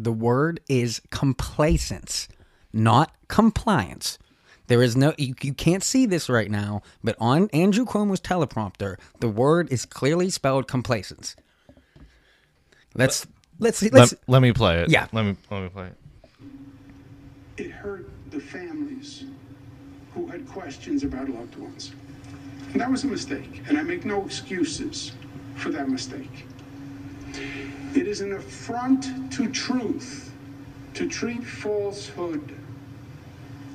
The word is complacence, not compliance. There is no, you, you can't see this right now, but on Andrew Cuomo's teleprompter, the word is clearly spelled complacence. Let's, let's, let's, Let, let me play it. Yeah. Let me let me play it. It hurt the families who had questions about loved ones. And that was a mistake, and I make no excuses for that mistake. It is an affront to truth to treat falsehood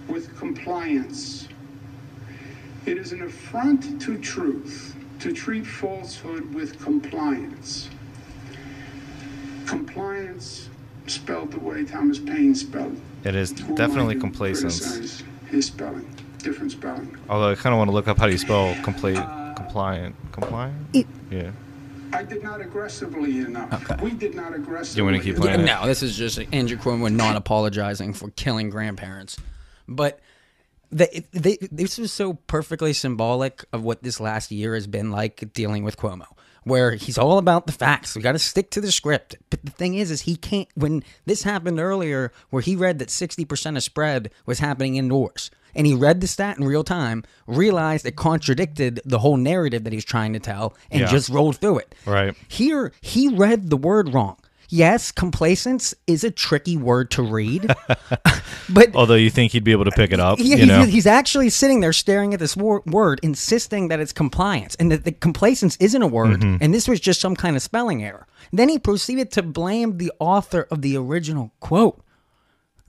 with compliance. It is an affront to truth to treat falsehood with compliance. Compliance spelled the way Thomas Paine spelled. It is Who definitely to complacence. His spelling, different spelling. Although I kind of want to look up how do you spell complete, compliant, compliant. It- yeah. I did not aggressively enough. We did not aggressively. You wanna keep playing Yeah, no, this is just Andrew Cuomo not apologizing for killing grandparents. But they, they, this was so perfectly symbolic of what this last year has been like dealing with Cuomo, where he's all about the facts. We got to stick to the script. But the thing is, is he can't. When this happened earlier, where he read that sixty percent of spread was happening indoors, and he read the stat in real time, realized it contradicted the whole narrative that he's trying to tell, and Yeah. just rolled through it. Right. Here, he read the word wrong. Yes, complacence is a tricky word to read, but Although you think he'd be able to pick it up, yeah, you know. he's, actually sitting there staring at this wor- word, insisting that it's compliance and that the complacence isn't a word, Mm-hmm. and this was just some kind of spelling error. Then he proceeded to blame the author of the original quote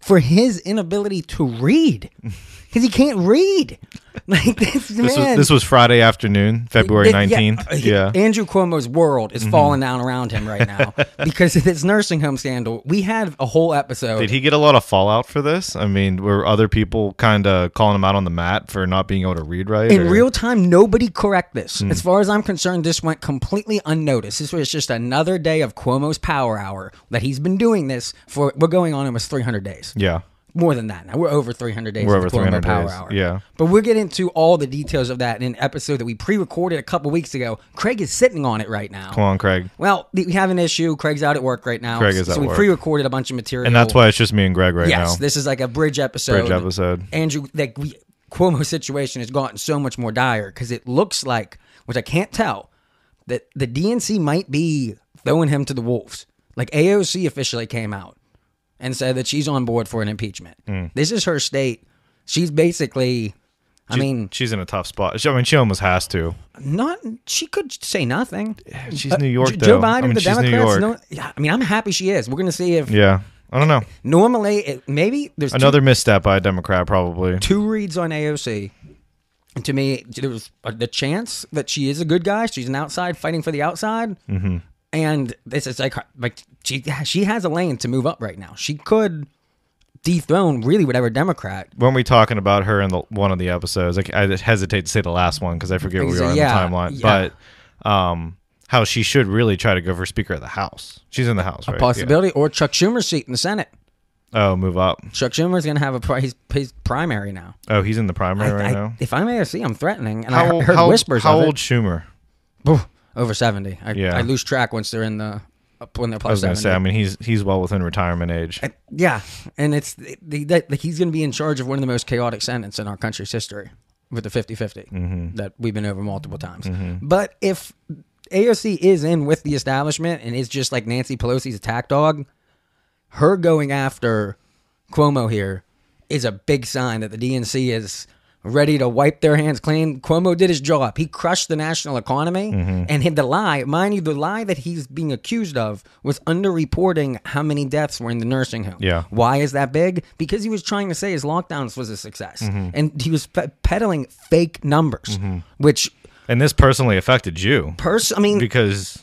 for his inability to read because he can't read. Like this, this man. was this was Friday afternoon, February nineteenth. uh, Yeah. Andrew Cuomo's world Mm-hmm. is falling down around him right now because of this nursing home scandal. We had a whole episode. Did he get a lot of fallout for this? I mean, were other people kind of calling him out on the mat for not being able to read right? in or- real time, nobody correct this. Hmm. As far as I'm concerned, this went completely unnoticed. This was just another day of Cuomo's power hour that he's been doing this for. We're going on almost 300 days. Yeah. More than that now. We're over 300 days. We're over the Cuomo 300 Power days, Hour. yeah. But we'll get into all the details of that in an episode that we pre-recorded a couple weeks ago. Craig is sitting on it right now. Come on, Craig. Well, we have an issue. Craig's out at work right now. Craig is so at we work. pre-recorded a bunch of material. And that's why it's just me and Greg right yes, now. this is like a bridge episode. Bridge episode. Andrew, like we, Cuomo's situation has gotten so much more dire because it looks like, which I can't tell, that the DNC might be throwing him to the wolves. Like AOC officially came out and said that she's on board for an impeachment. Hmm. This is her state. She's basically, I mean, she's in a tough spot. She- I mean, she almost has to. not. She could say nothing. She's Uh, New York, J- though. Joe Biden, I mean, the she's New Democrats. York. No, yeah, I mean, I'm happy she is. We're gonna see if Yeah. I don't know. normally it, maybe there's two- Another misstep by a Democrat, probably. two reads on AOC. To me, there was uh, the chance that she is a good guy. She's an outside fighting for the outside, mm-hmm. And this is like like she she has a lane to move up right now. She could dethrone really whatever Democrat. Weren't we talking about her in the one of the episodes? Like, I hesitate to say the last one because I forget where we are in the timeline. yeah. But um, how she should really try to go for Speaker of the House. She's in the House, right? A possibility or Chuck Schumer's seat in the Senate. Oh, move up. Chuck Schumer's going to have a pri- his, his primary now. Oh, he's in the primary I- right I- now. If I'm AOC, I'm threatening, and I How, old- heard how, whispers how of old it. Schumer? Over seventy. I, Yeah. I lose track once they're in the when they're I plus was going to say. I mean, he's he's well within retirement age. Yeah, and it's the, that like he's going to be in charge of one of the most chaotic senates in our country's history with the 50-50 Mm-hmm. that we've been over multiple times. But if AOC is in with the establishment and is just like Nancy Pelosi's attack dog, her going after Cuomo here is a big sign that the DNC is ready to wipe their hands clean. Cuomo did his job. He crushed the national economy Mm-hmm. and hid the lie. Mind you, the lie that he's being accused of was underreporting how many deaths were in the nursing home. Yeah. Why is that big? Because he was trying to say his lockdowns was a success. Mm-hmm. And he was pe- peddling fake numbers, which And this personally affected you pers- I mean, because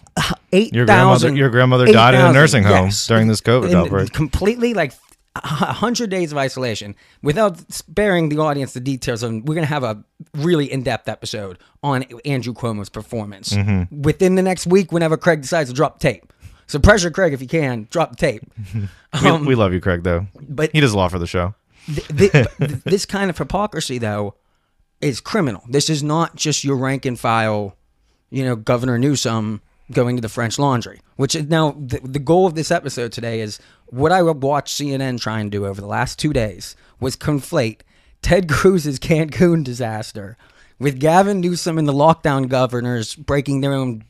eight Your grandmother- your grandmother died in a nursing home during this COVID outbreak. Completely like a hundred days of isolation without sparing the audience the details. And we're gonna have a really in depth episode on Andrew Cuomo's performance Mm-hmm. within the next week. Whenever Craig decides to drop tape, so pressure Craig if you can drop the tape. we, we love you, Craig. Though, but he does a lot for the show. th- th- th- this kind of hypocrisy though is criminal. This is not just your rank and file, you know, Governor Newsom going to the French Laundry. Which is now the, the goal of this episode today is what I watched CNN try and do over the last two days was conflate Ted Cruz's Cancun disaster with Gavin Newsom and the lockdown governors breaking their own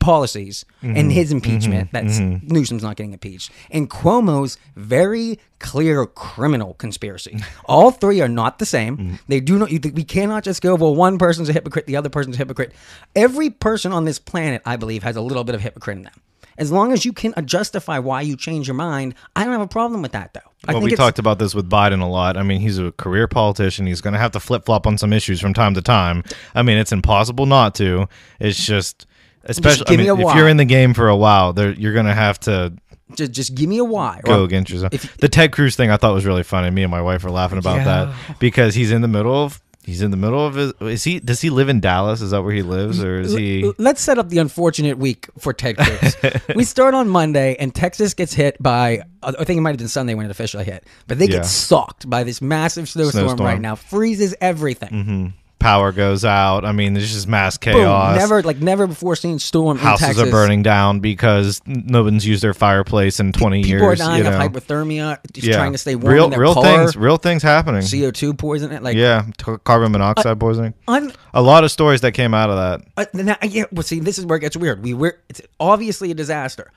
policies and mm-hmm. his impeachment. Mm-hmm. That's mm-hmm. Newsom's not getting impeached. And Cuomo's very clear criminal conspiracy. All three are not the same. They do not. you- We cannot just go, well, one person's a hypocrite, the other person's a hypocrite. Every person on this planet, I believe, has a little bit of hypocrite in them. As long as you can justify why you change your mind, I don't have a problem with that, though. I Well, think we talked about this with Biden a lot. I mean, he's a career politician. He's going to have to flip flop on some issues from time to time. I mean, it's impossible not to. It's just, especially I mean, if you're in the game for a while, there you're going to have to just, just give me a why. go against yourself. if- the Ted Cruz thing I thought was really funny. Me and my wife were laughing about Yeah. that because he's in the middle of he's in the middle of his. Is he? Does he live in Dallas? Is that where he lives, or is he? Let's set up the unfortunate week for Ted Cruz. we start on Monday, and Texas gets hit by. I think it might have been Sunday when it officially hit, but they Yeah. get socked by this massive snowstorm, Snowstorm. right now. Freezes everything. Mm-hmm. Power goes out. I mean, there's just mass Boom! chaos. Never like never before seen storm. in Houses are burning down because no one's used their fireplace in 20 People years. are dying you know? of hypothermia, just trying to stay warm real, real car. things, real things happening. CO two poisoning, Like yeah, carbon monoxide poisoning. un- A lot of stories that came out of that. Uh, now, yeah, well, see, this is where it gets weird. We were it's obviously a disaster.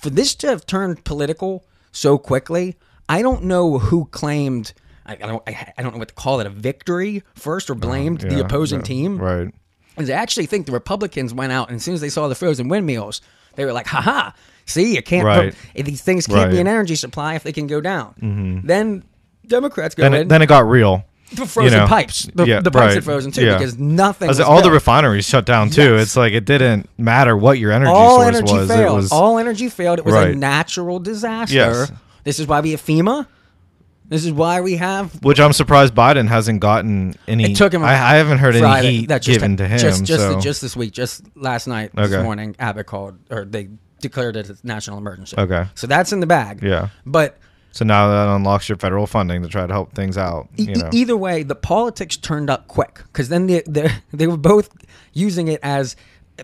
For this to have turned political so quickly, I don't know who claimed. I, I don't. I, I don't know what to call it. A victory first, or blamed the Yeah, opposing yeah, team. Right. Because I actually think the Republicans went out, and as soon as they saw the frozen windmills, they were like, "Ha See, you can't. Right. If these things can't be an energy supply if they can go down. Mm-hmm. Then Democrats go Then in. it, then it got real. the frozen know. pipes. The, Yeah, the pipes right. are frozen too Yeah. because nothing. Was was all the refineries shut down too. Yes. It's like it didn't matter what your energy all source energy was. failed. It was all energy failed. It was a natural disaster. Yes. This is why we have FEMA. This is why we have which I'm surprised Biden hasn't gotten any. It took him. I, I haven't heard Friday. any heat That just- given to him. Just, just, so. just this week, just last night, Okay. this morning, Abbott called, or they declared it a national emergency. Okay. So that's in the bag. Yeah. But so now that unlocks your federal funding to try to help things out. You know. either way, the politics turned up quick because then they, they they were both using it as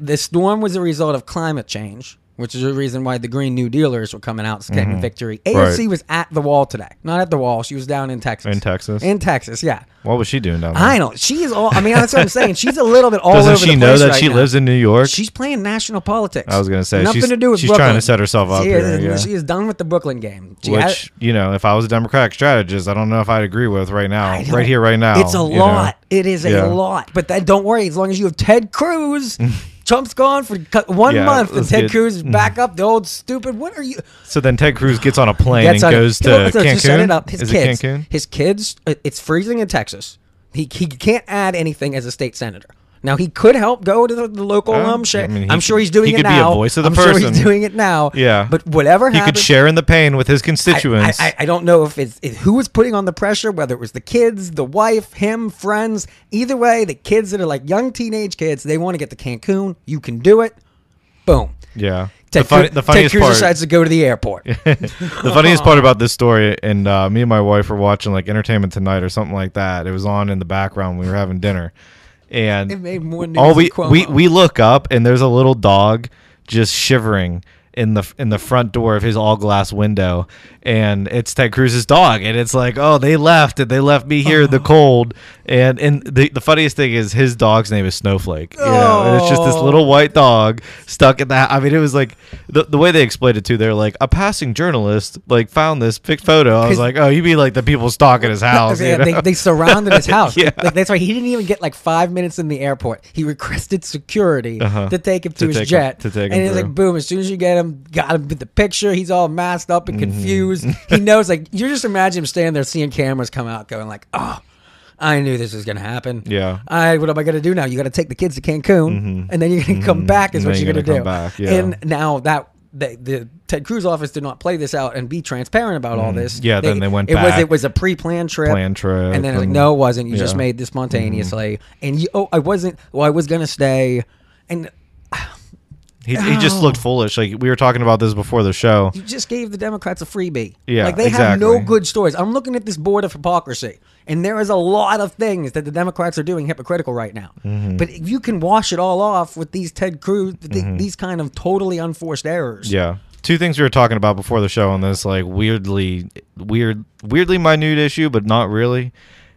the storm was a result of climate change, which is the reason why the Green New Dealers were coming out getting victory. AOC Mm-hmm. Right. was at the wall today, not at the wall. She was down in Texas. In Texas? In Texas, yeah. what was she doing down there? I don't know she is all. I mean, that's what I'm saying. She's a little bit all Doesn't over she know that right she now. lives in New York? She's playing national politics. I was gonna say, nothing to do with she's Brooklyn. trying to set herself up She here, is, yeah. She is done with the Brooklyn game. She Which has- you know, if I was a Democratic strategist, I don't know if I'd agree with right now, right here, right now. It's a you know? lot. It is a Yeah. lot. But then don't worry, as long as you have Ted Cruz, Trump's gone for one Yeah, month, and Ted get- Cruz is back up. The old stupid. What are you? So then Ted Cruz gets on a plane and on- goes to No, Cancun. set it up. His Is kids. Cancun? His kids. uh, It's freezing in Texas. He he can't add anything as a state senator. Now he could help go to the, the local Uh, alum share. I mean, I'm sure he's doing he it could be a now. voice of the I'm sure person. he's doing it now. Yeah. But whatever He could share in the pain with his constituents. I, I don't know if it's it, who was putting on the pressure, whether it was the kids, the wife, him, friends. Either way, the kids that are like young teenage kids, they want to get to Cancun. You can do it. Boom. yeah. Ted, the, Cruz- the funniest Ted Cruz part. decides to go to the airport. the funniest part about this story, and uh, me and my wife were watching like Entertainment Tonight or something like that. It was on in the background. when We were having dinner, and It made more news all we we we look up and there's a little dog just shivering in the in the front door of his all glass window, and it's Ted Cruz's dog, and it's like, oh, they left, and they left me here in the cold, and and the the funniest thing is his dog's name is Snowflake, you know, and it's just this Oh. little white dog stuck in that. I mean, it was like the the way they explained it too. They're like a passing journalist like found this pic photo. I was like, oh, you mean like the people stalking his house? they, you know? they, they surrounded his house. Yeah. Like, that's why he didn't even get like five minutes in the airport. He requested security Uh-huh. to take him to, To his take him- jet. to take him and he's through. like, boom! As soon as you get him, got him with the picture. He's all masked up Mm-hmm. and confused. He knows, like, you just imagine him standing there, seeing cameras come out, going like, oh. I knew this was gonna happen. Yeah. I what am I gonna do now? You got to take the kids to Cancun, and then you're gonna come back. Is And what you're gonna, gonna do. back, yeah. And now that the, the Ted Cruz office did not play this out and be transparent about all this. Mm-hmm. Yeah, then they went It was back. it was a pre-planned trip. Planned trip And then was like, no, it wasn't. You just yeah. Mm-hmm. made this spontaneously. And you, oh, I wasn't. Well, I was gonna stay, and He, he just Oh. looked foolish. Like we were talking about this before the show. you just gave the Democrats a freebie. Yeah, like they have no good stories. I'm looking at this board of hypocrisy, and there is a lot of things that the Democrats are doing hypocritical right now. Mm-hmm. But if you can wash it all off with these Ted Cruz, th- these kind of totally unforced errors. Yeah. two things we were talking about before the show on this like weirdly weird weirdly minute issue but not really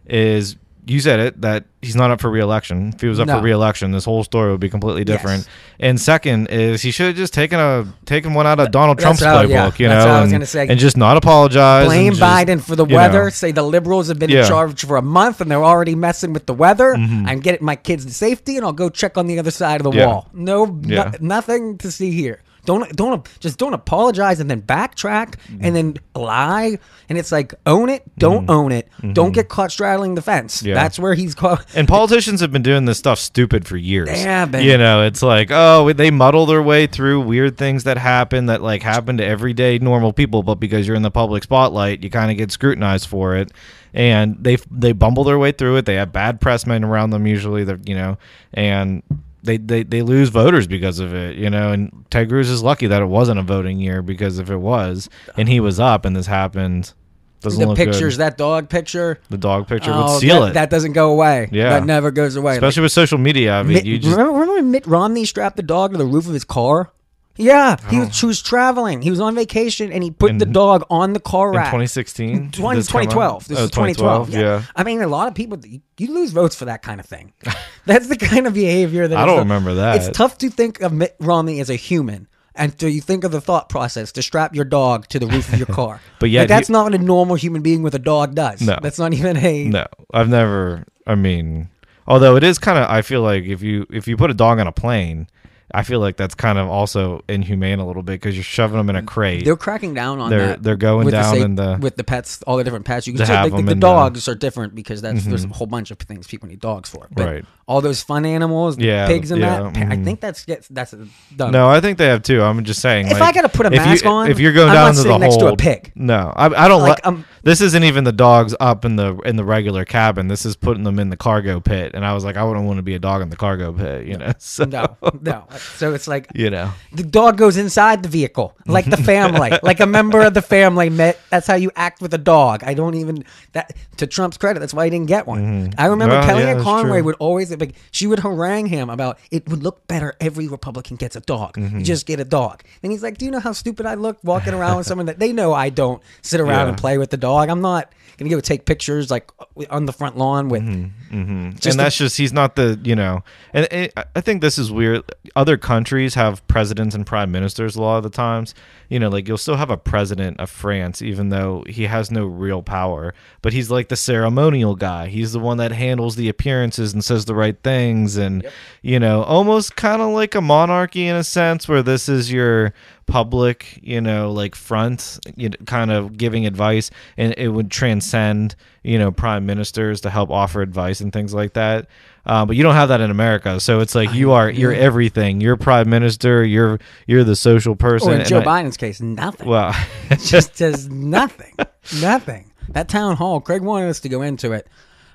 is you said it that he's not up for reelection if he was up No. for reelection this whole story would be completely different Yes. and second is he should have just taken a taken one out of donald That's trump's playbook yeah, you that's know what I was and, and just not apologize Blame just, Biden for the weather. know. Say the liberals have been Yeah. in charge for a month and they're already messing with the weather. Mhm. I'm getting my kids to safety and I'll go check on the other side of the Yeah. wall. No, no- nothing to see here. Don't don't just don't apologize and then backtrack Mm-hmm. and then lie. And it's like own it, don't own it. Don't get caught straddling the fence. Mm-hmm. Yeah. That's where he's caught. And politicians have been doing this stuff stupid for years. They have been. You know, it's like, oh, they muddle their way through weird things that happen that like happen to everyday normal people, but because you're in the public spotlight, you kind of get scrutinized for it. And they they bumble their way through it. They have bad pressmen around them usually. That you know, and they, they they lose voters because of it. You know, and Ted Cruz is lucky that it wasn't a voting year because if it was and he was up and this happened, doesn't The pictures, good. that dog picture. the dog picture oh, would seal that, it. that doesn't go away. Yeah. That never goes away. Like, especially with social media. I mean, Mitt, you just remember, remember when Mitt Romney strapped the dog to the roof of his car? Yeah, he oh. was, he was traveling. He was on vacation and he put the In- dog on the car rack. 2016, 20, This come out? 2012. This Oh, is 2012. Yeah. I mean, a lot of people, you, you lose votes for that kind of thing. That's the kind of behavior that I is don't the- remember that. It's tough to think of Mitt Romney as a human. And so you think of the thought process to strap your dog to the roof of your car. But yet Like, that's he- not what a normal human being with a dog does. No. That's not even a. No, I've never. I mean, although it is kind of. I feel like if you if you put a dog on a plane, I feel like that's kind of also inhumane a little bit because you're shoving them in a mm. crate. They're cracking down on They're- that. they're going down the, in the- with the pets, all the different pets. You can say like, the, the- dogs are different because that's there's mm-hmm. a whole bunch of things people need dogs for. But Right. all those fun animals, the Yeah, pigs and yeah, that. pa- I mm-hmm. think that's gets that's done. no, I think they have too. I'm just saying. If like, I gotta put a if you- mask on, if you're going I'm down to the next to a pig. No, I, I don't Like, like. um, this isn't even the dogs up in the in the regular cabin. This is putting them in the cargo pit, and I was like, I wouldn't want to be a dog in the cargo pit. You know, so no, no. So it's like you know. the dog goes inside the vehicle, like the family, like a member of the family. Mitt, that's how you act with a dog. I don't even that to Trump's credit. That's why he didn't get one. I remember Mm-hmm. Well, Kellyanne that's Conway would always like she would harangue him about it would look better every Republican gets a dog. Mm-hmm. You just get a dog. And he's like, "Do you know how stupid I look walking around with someone that they know I don't sit around Yeah. and play with the dog. I'm not gonna go take pictures like on the front lawn with." Mm-hmm, mm-hmm. and Just that's just he's not the you know and it, i think this is weird. Other countries have presidents and prime ministers a lot of the times. You know like you'll still have a president of france even though he has no real power but he's like the ceremonial guy. He's the one that handles the appearances and says the right things and you know almost kind of like a monarchy in a sense where this is your public you know like front you know, kind of giving advice and it would transcend you know prime ministers to help offer advice and things like that uh, but you don't have that in america so it's like you are you're everything you're prime minister you're you're the social person Or in and Joe I- Biden's case, nothing. well just does nothing. nothing. That town hall, Craig wanted us to go into it.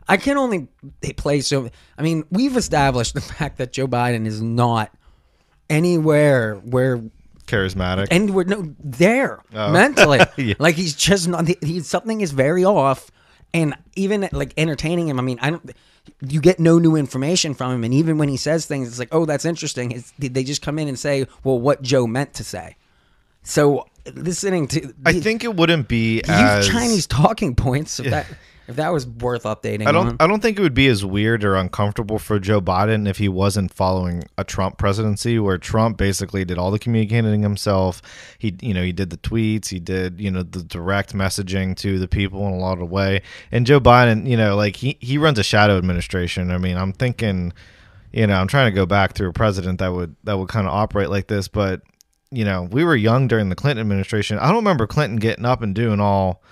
I can only play so. I mean, we've established the fact that Joe Biden is not anywhere where charismatic and we're no there Oh. mentally. Yeah. Like he's just not. He's something is very off, and even like entertaining him. I mean, I don't. You get no new information from him, and even when he says things, it's like, oh, that's interesting. It's, they just come in and say, well, what Joe meant to say. So listening to, i think it wouldn't be use as Chinese talking points. That if that was worth updating, I don't. on. I don't think it would be as weird or uncomfortable for Joe Biden if he wasn't following a Trump presidency, where Trump basically did all the communicating himself. He, you know, he did the tweets, he did, you know, the direct messaging to the people in a lot of way. And Joe Biden, you know, like he he runs a shadow administration. I mean, I'm thinking, you know, I'm trying to go back through a president that would that would kind of operate like this, but you know, we were young during the Clinton administration. I don't remember Clinton getting up and doing all,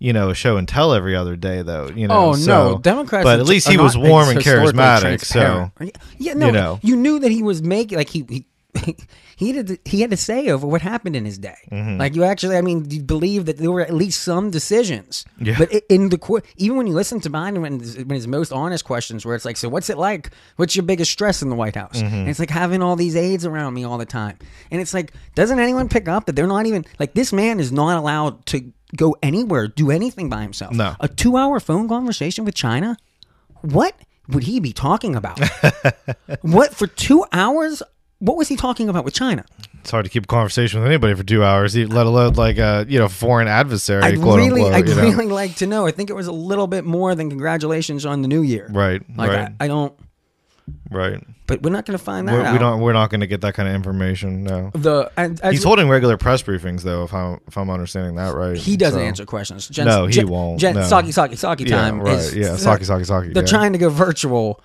you know, show and tell every other day though. You know, Oh so- no, Democrats. But at least he was warm and charismatic. So yeah, no, you you knew that he was making like he. he he had to, he had to say over what happened in his day. Mm-hmm. Like you actually, I mean, you believe that there were at least some decisions. Yeah. But in the court, even when you listen to Biden, when, when his most honest questions, where it's like, "So what's it like? What's your biggest stress in the White House?" Mm-hmm. And it's like having all these aides around me all the time. And it's like, doesn't anyone pick up that they're not even like this man is not allowed to go anywhere, do anything by himself. No. a two-hour phone conversation with China. What would he be talking about? what for two hours? What was he talking about with China? It's hard to keep a conversation with anybody for two hours, let alone like a you know foreign adversary. I'd quote really, unquote, I'd you know? really like to know. I think it was a little bit more than congratulations on the new year. right, Like right, I, I don't, right. But we're not going to find that We're, out. we don't. We're not going to get that kind of information. No. The and, He's holding regular press briefings, though. If I'm if I'm understanding that right, he doesn't So- answer questions. No, he won't, Jen, no. Psaki, Psaki, Psaki Yeah, time. right. is- yeah, Psaki, Psaki, Psaki. They're yeah. trying to go virtual.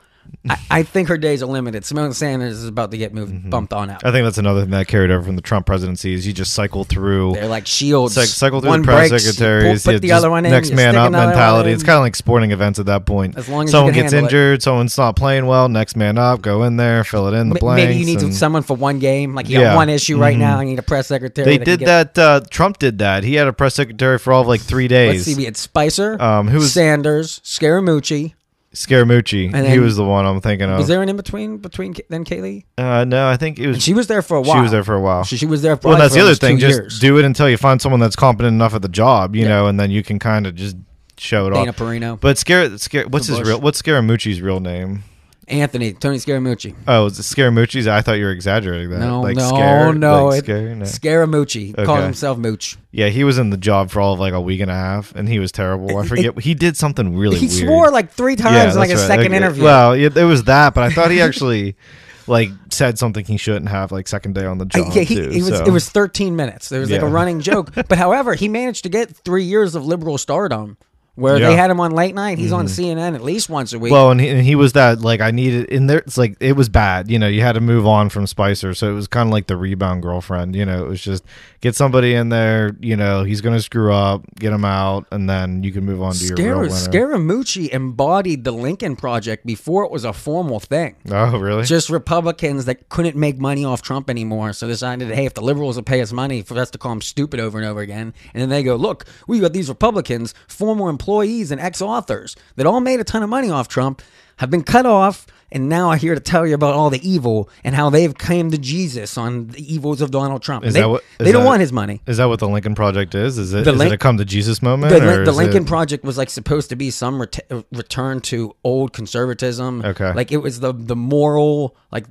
I, I think her days are limited. Symone Sanders is about to get moved, Mm-hmm. bumped on out. I think that's another thing that carried over from the Trump presidency is you just cycle through. They're like shields. Cycle, cycle through one the press breaks, secretaries. pull- put the other one in. next man up mentality. It's kind of like sporting events at that point. As long as someone gets handle it. injured, someone's not playing well. Next man up, go in there, fill it in the Ma- blanks. Maybe you need and- someone for one game. Like you Yeah. got one issue right Mhm. now. I need a press secretary. They that did that. Uh, Trump did that. He had a press secretary for all of like three days. Let's see. We had Spicer, Um, who was- Sanders, Scaramucci. Scaramucci. And he then- was the one I'm thinking of. Was there an in between between then Kayleigh? uh, no, I think it was. She was there for a while. she was there for a while. She, she was there. For well, that's for the other almost thing. two Just years. do it until you find someone that's competent enough at the job, you Yeah. know, and then you can kind of just show it Dana off. Perino, But Scar, Scar what's his Bush. real? What's Scaramucci's real name? Anthony, Tony Scaramucci. Oh, is it Scaramucci's? I thought you were exaggerating that. No, like no, scare, no. like it- scare? No. Scaramucci called himself Mooch. Yeah, he was in the job for all of like a week and a half, and he was terrible. I It- forget. he did something really he weird. swore like three times Yeah, in like a right. second interview. Well, yeah, it was that, but I thought he actually like said something he shouldn't have like second day on the job. yeah, he, too, it was so. it was 13 minutes. There was like a running joke. But however, he managed to get three years of liberal stardom, where Yeah. they had him on late night. He's on mm-hmm. CNN at least once a week. Well, and he, and he was that like I needed in there. It's like it was bad. You know, you had to move on from Spicer, so it was kind of like the rebound girlfriend. You know, it was just get somebody in there. You know, he's gonna screw up, get him out, and then you can move on to your real Scar- winner. Scaramucci embodied the Lincoln Project before it was a formal thing. Oh, really? Just Republicans that couldn't make money off Trump anymore, so they decided, hey, if the liberals will pay us money for us to call them stupid over and over again, and then they go, look, we got these Republicans, former employees and ex-authors that all made a ton of money off Trump, have been cut off, and now I'm here to tell you about all the evil and how they've came to Jesus on the evils of Donald Trump. Is they that what- is they don't that- want his money. Is that what the Lincoln Project is? Is it, The is it a come to Jesus moment? The, the Lincoln it- Project was like supposed to be some ret- return to old conservatism. Okay. like it was the the moral, like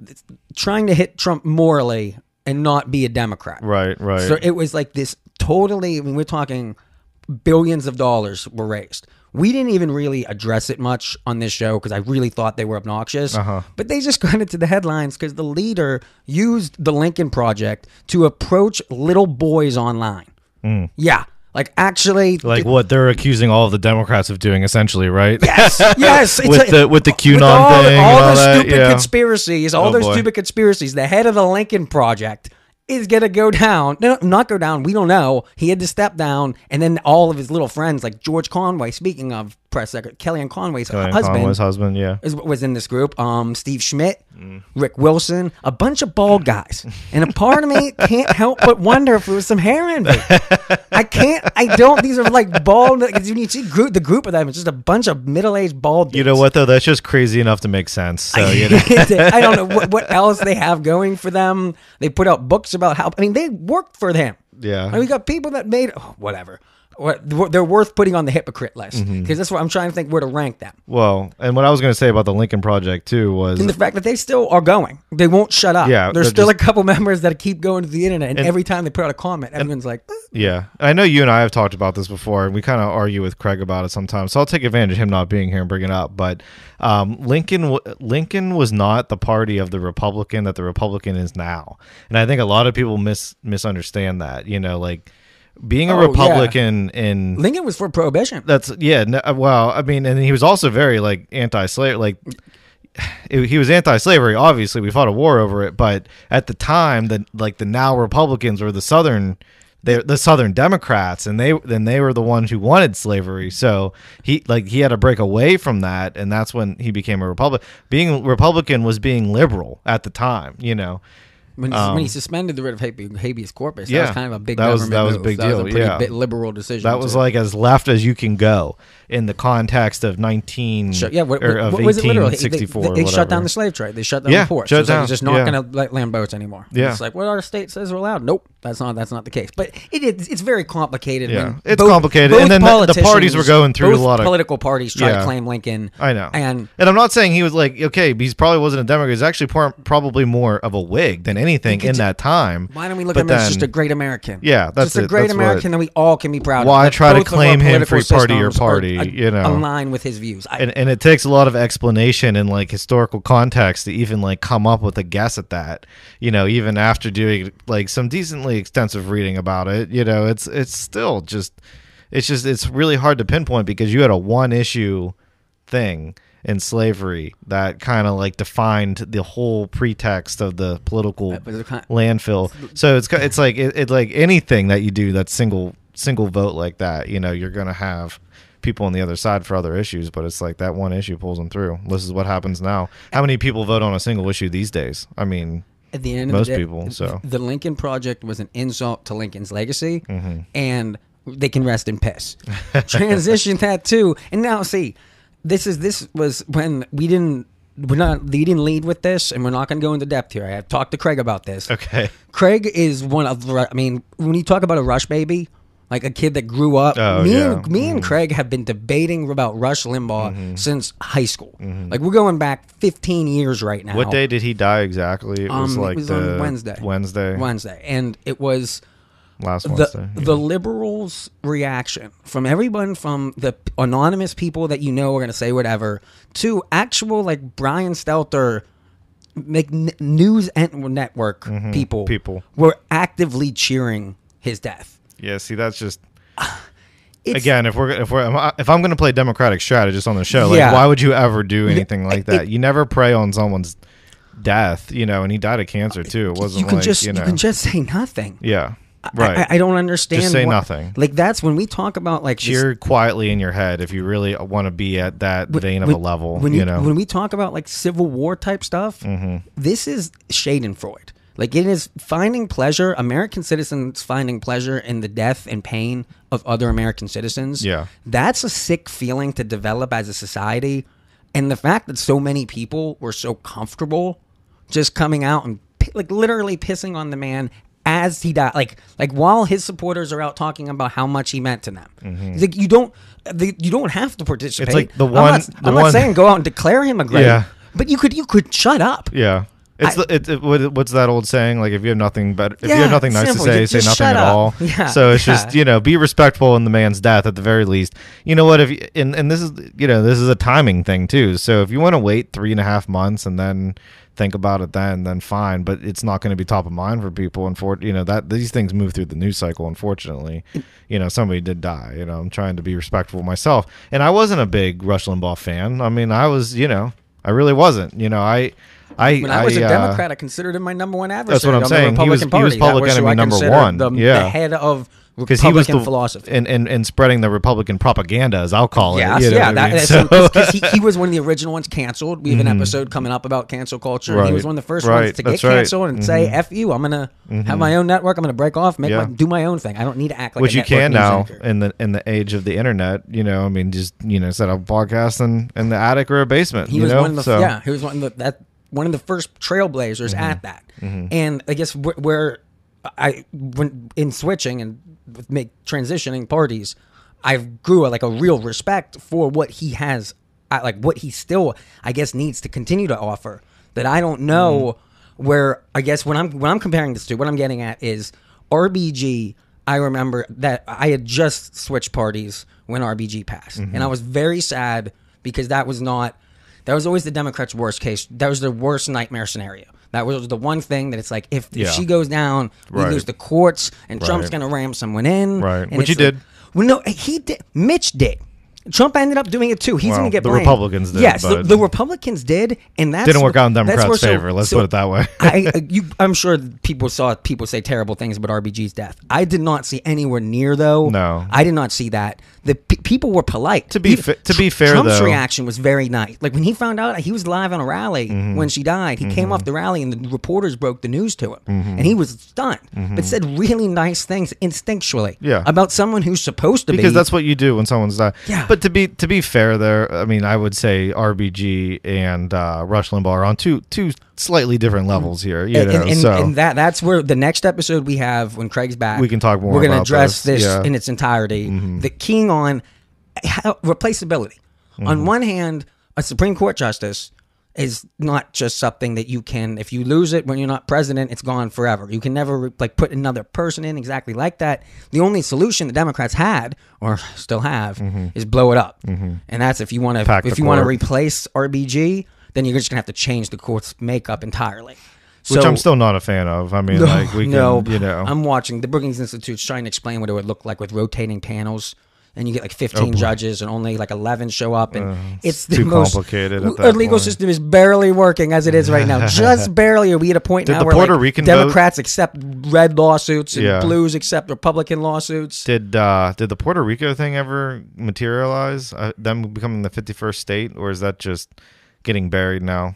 trying to hit Trump morally and not be a Democrat. Right, right. So it was like this totally. I mean, we're talking billions of dollars were raised. We didn't even really address it much on this show because I really thought they were obnoxious. Uh-huh. But they just got into the headlines because the leader used the Lincoln Project to approach little boys online. Yeah, like actually, like what they're accusing all of the Democrats of doing, essentially, right? Yes, yes. With the- with the QAnon all, thing all and all the stupid yeah. conspiracies, all Oh, those boy. stupid conspiracies. The head of the Lincoln Project is gonna go down. No, not go down. We don't know. He had to step down, and then all of his little friends, like George Conway. Speaking of press secretary, Kellyanne Conway's Kellyanne husband. Conway's husband, yeah. is- was in this group. Um, Steve Schmidt, Mm. Rick Wilson, a bunch of bald guys, and a part of me can't help but wonder if there was some hair in it. I can't. I don't. These are like bald. Because when you see group, the group of them, it's just a bunch of middle-aged bald. You know what though? That's just crazy enough to make sense. So you know. I don't know what, what else they have going for them. They put out books about how. I mean, they worked for them. Yeah. Mean, we got people that made oh, whatever. What they're worth putting on the hypocrite list because Mm-hmm. that's what I'm trying to think where to rank them. Well, and what I was going to say about the Lincoln Project too was And the fact that they still are going, they won't shut up. Yeah, there's still just- a couple members that keep going to the internet, and, And- every time they put out a comment, everyone's like, "Eh." Yeah, I know you and I have talked about this before, and we kind of argue with Craig about it sometimes. So I'll take advantage of him not being here and bring it up. But um, Lincoln, Lincoln was not the party of the Republican that the Republican is now, and I think a lot of people mis misunderstand that. You know, like being a Oh, yeah. Republican in Lincoln was for prohibition. that's yeah. No, uh, well, I mean, and he was also very like anti-slave, like. it- He was anti-slavery. Obviously, we fought a war over it, but at the time, the like the now Republicans were the Southern, they the Southern Democrats, and they then they were the ones who wanted slavery. So he like he had to break away from that, and that's when he became a Republican. Being Republican was being liberal at the time, you know. When he, when he suspended the writ of habeas, corpus, that Um, yeah, was kind of a big that was- government that was a move. big That was a deal, pretty yeah. liberal decision. That was to- like as left as you can go in the context of nineteen Shut- yeah, what, or of what was it literally? They, they, they shut down the slave trade. They shut down Yeah, the ports. shut It's like, down, it's just not yeah. going to let land boats anymore. Yeah. It's like what our state says we're allowed. Nope, that's not that's not the case. But it is it's very complicated. Yeah, it's both- complicated. both And then the- the parties were going through a lot of- political parties trying Yeah. to claim Lincoln. I know, and and I'm not saying he was like okay, he probably wasn't a Democrat. He's actually probably more of a Whig than anything in that time. Why don't we look at him as just a great American? Yeah, that's just a it. great That's American that we all can be proud Why of. that try to of claim him for free party or party, are- you know? align with his views. I, and, and it takes a lot of explanation and like historical context to even like come up with a guess at that you know even after doing like some decently extensive reading about it you know it's it's still just it's just it's really hard to pinpoint because you had a one issue thing in slavery that kind of like defined the whole pretext of the political kind- landfill so it's it's like it, it's like anything that you do that's single single vote like that you know you're gonna have people on the other side for other issues but it's like that one issue pulls them through this is what happens now how many people vote on a single issue these days i mean at the end Most of the day, people, so. the Lincoln Project was an insult to Lincoln's legacy, Mm-hmm. and they can rest in piss. Transition that too, and now see, this is this was when we didn't. We're not. leading lead with this, and we're not going to go into depth here. I have talked to Craig about this. okay Craig is one of. the- I mean, when you talk about a Rush baby, like a kid that grew up, Oh, me yeah. and me and mm-hmm. Craig have been debating about Rush Limbaugh mm-hmm. since high school. Mm-hmm. Like we're going back 15 years right now. what day did he die exactly it was Um, like it was the on Wednesday. wednesday Wednesday, and it was last the wednesday the liberals' reaction from everyone from the anonymous people that you know are going to say whatever to actual like Brian Stelter, make n- news and network people Mm-hmm. people. were actively cheering his death. yeah see that's just It's, again if we're if we're if i'm going to play democratic strategist on the show like Yeah. why would you ever do anything like it- that you never prey on someone's death you know and he died of cancer too it wasn't you can like just you know can just say nothing. yeah right I, I don't understand. Just say what- nothing. Like that's when we talk about like cheer quietly in your head if you really want to be at that vein of when- a level When you know Mm-hmm. when we talk about like Civil War type stuff, this is Schadenfreude. Like it is finding pleasure. American citizens finding pleasure in the death and pain of other American citizens. Yeah. that's a sick feeling to develop as a society, and the fact that so many people were so comfortable just coming out and like literally pissing on the man as he died like like while his supporters are out talking about how much he meant to them It's like you don't the, you don't have to participate Mm-hmm. like the I'm one- not, the I'm not one- saying go out and declare him a great Yeah. but you could you could shut up yeah it's I- the, it, it, what's that old saying? Like if you have nothing but if you have nothing nice simple. to say, You say just nothing at up. all. Yeah, so it's yeah. just you know be respectful in the man's death at the very least. You know what? If you, and and this is you know this is a timing thing too. So if you want to wait three and a half months and then think about it then then fine. But it's not going to be top of mind for people. And for you know that these things move through the news cycle. Unfortunately, you know somebody did die. You know I'm trying to be respectful myself. And I wasn't a big Rush Limbaugh fan. I mean I was you know I really wasn't. You know I. I, when I was a uh, Democrat, I considered him my number one adversary. That's what I'm saying. He was- he was Party. That public who enemy I number one. The, Yeah. the head of because Republican he was the philosophy. and, and and spreading the Republican propaganda, as I'll call it. Yes, you know yeah, what I mean? So- he, he was one of the original ones canceled. We have an episode coming up about cancel culture. and He was one of the first Right, ones to get that's right. Mm-hmm. canceled and say "f you." I'm gonna have my own network. I'm gonna break off, make Yeah. my, do my own thing. I don't need to act like which you can now anchor. in the in the age of the internet. You know, I mean, just you know, set up a podcast in, in the attic or a basement. He you was know? one of the so, yeah. He was one of the that one of the first trailblazers Mm-hmm. at that. And I guess where, where I when in switching and make transitioning parties, I grew like a real respect for what he has, like what he still I guess needs to continue to offer. That I don't know Mm-hmm. where I guess when I'm when I'm comparing this to what I'm getting at is RBG. I remember that I had just switched parties when RBG passed, Mm-hmm. and I was very sad because that was not that was always the Democrats' worst case. That was their worst nightmare scenario. That was the one thing that it's like if, if Yeah. she goes down, we Right. lose the courts, and Trump's Right. going to ram someone in. Right. and Which it's he like- did. Well, no, he did. Mitch did. Trump ended up doing it too. He's Well, going to get the blamed. Republicans did, Yes, the, but- the Republicans did, and that's Didn't work out in that's Democrats' where- so- favor, let's so put it that way. I, uh, you, I'm sure people saw people say terrible things about RBG's death. I did not see anywhere near though. No. I did not see that. The pe- people were polite. To be fa- to be fair, Trump's though- reaction was very nice. Like when he found out he was live on a rally Mm-hmm. when she died, he came off the rally and the reporters broke the news to him, Mm-hmm. and he was stunned, but said really nice things instinctually. Yeah. about someone who's supposed to because be. Because that's what you do when someone's died. Yeah. But to be to be fair, there, I mean, I would say RBG and uh, Rush Limbaugh are on two two slightly different levels here. You and, know, and, and- so and that that's where the next episode we have when Craig's back. We can talk more We're gonna address this, this, yeah. Mm-hmm. in its entirety. The keying on how, replaceability. Mm-hmm. On one hand, a Supreme Court justice is not just something that you can if you lose it when you're not president it's gone forever you can never like put another person in exactly like that the only solution the democrats had or still have is blow it up and that's if you want to if you want to replace rbg then you're just gonna have to change the court's makeup entirely which I'm still not a fan of. I mean, no, like we can, no, you know, I'm watching the Brookings Institute's trying to explain what it would look like with rotating panels, and you get like 15 judges, and only like 11 show up, and it's, the Oh, too most complicated at Our legal point. system is barely working as it is right now, just barely. Are we at a point Did now where Puerto like, Rican vote- Democrats accept red lawsuits and Yeah. blues accept Republican lawsuits? did uh did the Puerto Rico thing ever materialize? Uh, them becoming the 51st state, or is that just getting buried now?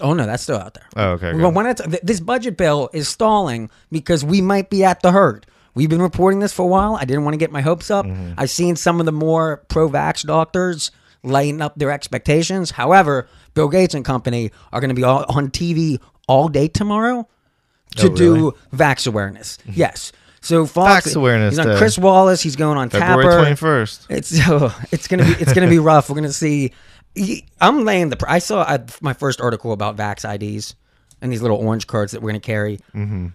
Oh no, that's still out there. Oh, okay. Well, when it's, th- this budget bill is stalling because we might be at the herd. We've been reporting this for a while. I didn't want to get my hopes up. Mm-hmm. I've seen some of the more pro-vax doctors lighten up their expectations. However, Bill Gates and company are going to be all on TV all day tomorrow to Oh, really? do vax awareness. Yes. So Fox Vax awareness He's on day. Chris Wallace. He's going on February Tapper. 21st. It's oh, it's gonna be it's gonna be rough. We're gonna see. I'm laying the. I saw I, my first article about Vax IDs and these little orange cards that we're gonna carry. Mm-hmm.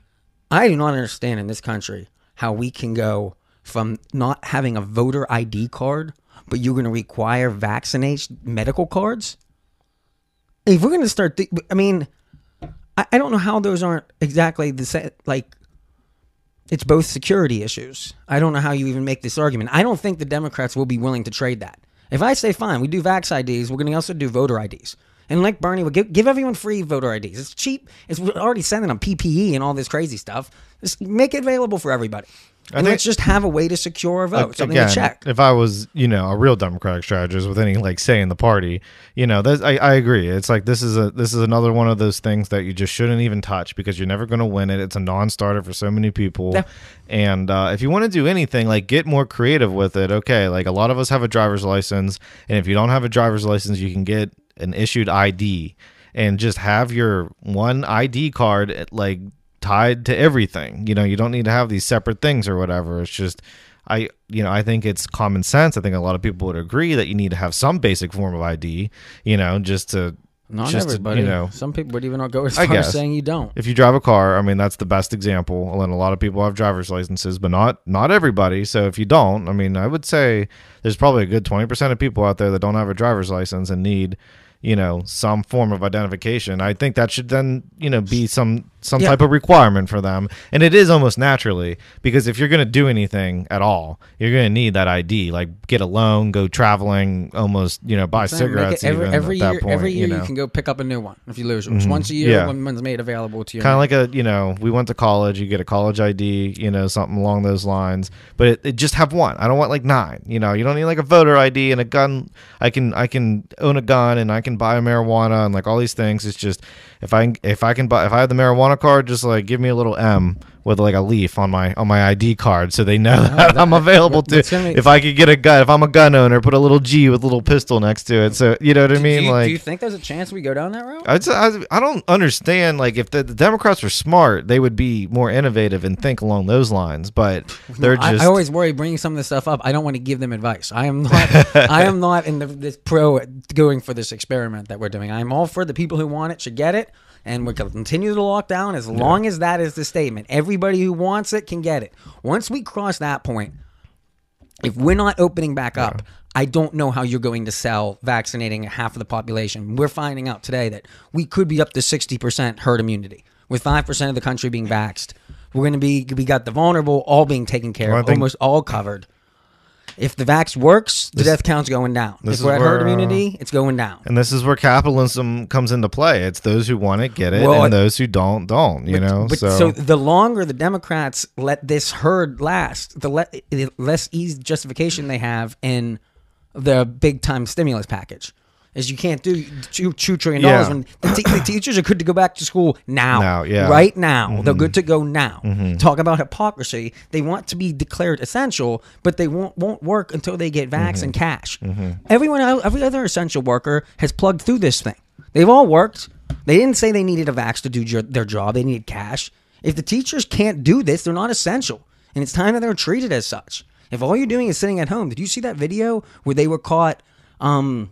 I do not understand in this country how we can go from not having a voter ID card, but you're gonna require vaccination medical cards. If we're gonna start, th- I mean, I, I don't know how those aren't exactly the same. Like it's both security issues. I don't know how you even make this argument. I don't think the Democrats will be willing to trade that. If I say fine, we do vax IDs, we're going to also do voter IDs. And like Bernie would give, give everyone free voter IDs. It's cheap. It's we're already sending them PPE and all this crazy stuff. Just make it available for everybody. And think- let's just have a way to secure our vote, something Again, to check. if I was, you know, a real Democratic strategist with any like say in the party, you know, that's, I, I agree. It's like this is a this is another one of those things that you just shouldn't even touch because you're never going to win it. It's a non-starter for so many people. Yeah. And uh, if you want to do anything, like get more creative with it. Okay, like a lot of us have a driver's license, and if you don't have a driver's license, you can get an issued ID and just have your one ID card at, like tied to everything. You know, you don't need to have these separate things or whatever. It's just I you know, I think it's common sense. I think a lot of people would agree that you need to have some basic form of ID, you know, just to Not just to, everybody. you know, Some people would even not go as far as saying you don't. if you drive a car, I mean that's the best example. And a lot of people have driver's licenses, but not not everybody. So if you don't, I mean, I would say there's probably a good twenty percent of people out there that don't have a driver's license and need, you know, some form of identification. I think that should then, you know, be some some Yeah. type of requirement for them. And it is almost naturally because if you're going to do anything at all, you're going to need that ID. Like get a loan, go traveling, almost, you know, buy cigarettes every, every year. point, every year you you, can go pick up a new one if you lose it. It's Once mm-hmm. a year, Yeah. one's made available to you. kind of like a you know we went to college you get a college id you know something along those lines but it, it just have one i don't want like nine you know you don't need like a voter id and a gun i can i can own a gun and i can buy marijuana and like all these things it's just if i if i can buy if i have the marijuana card just like give me a little m with like a leaf on my on my id card so they know that i'm available to if i could get a gun if i'm a gun owner put a little g with a little pistol next to it so you know what i do, mean you, like do you think there's a chance we go down that road? I, just, I, I don't understand. Like, if the, the Democrats were smart, they would be more innovative and think along those lines. But they're I, just. I always worry bringing some of this stuff up. I don't want to give them advice. I am not. I am not in the this pro going for this experiment that we're doing. I'm all for the people who want it should get it, and we can continue the lockdown as long as that is the statement. Everybody who wants it can get it. Once we cross that point, if we're not opening back up, I don't know how you're going to sell vaccinating half of the population. We're finding out today that we could be up to 60% herd immunity with 5% of the country being vaxxed. We're going to be, we got the vulnerable all being taken care Well, of, almost all covered. If the vax works, the death count's going down. this If is we're at herd uh, immunity, it's going down. and this is where capitalism comes into play. It's those who want it get it, Well, and those who don't don't. You know, But so, so, the longer the Democrats let this herd last, the, le- the less easy justification they have in the big time stimulus package. Is you can't do two, two trillion dollars Yeah. when the, te- the teachers are good to go back to school now, Now, yeah. right now. Mm-hmm. They're good to go now. Talk about hypocrisy. They want to be declared essential, but they won't won't work until they get vax Mm-hmm. and cash. Everyone, el- every other essential worker has plugged through this thing. They've all worked. They didn't say they needed a vax to do jo- their job. They needed cash. If the teachers can't do this, they're not essential, and it's time that they're treated as such. If all you're doing is sitting at home, did you see that video where they were caught? Um,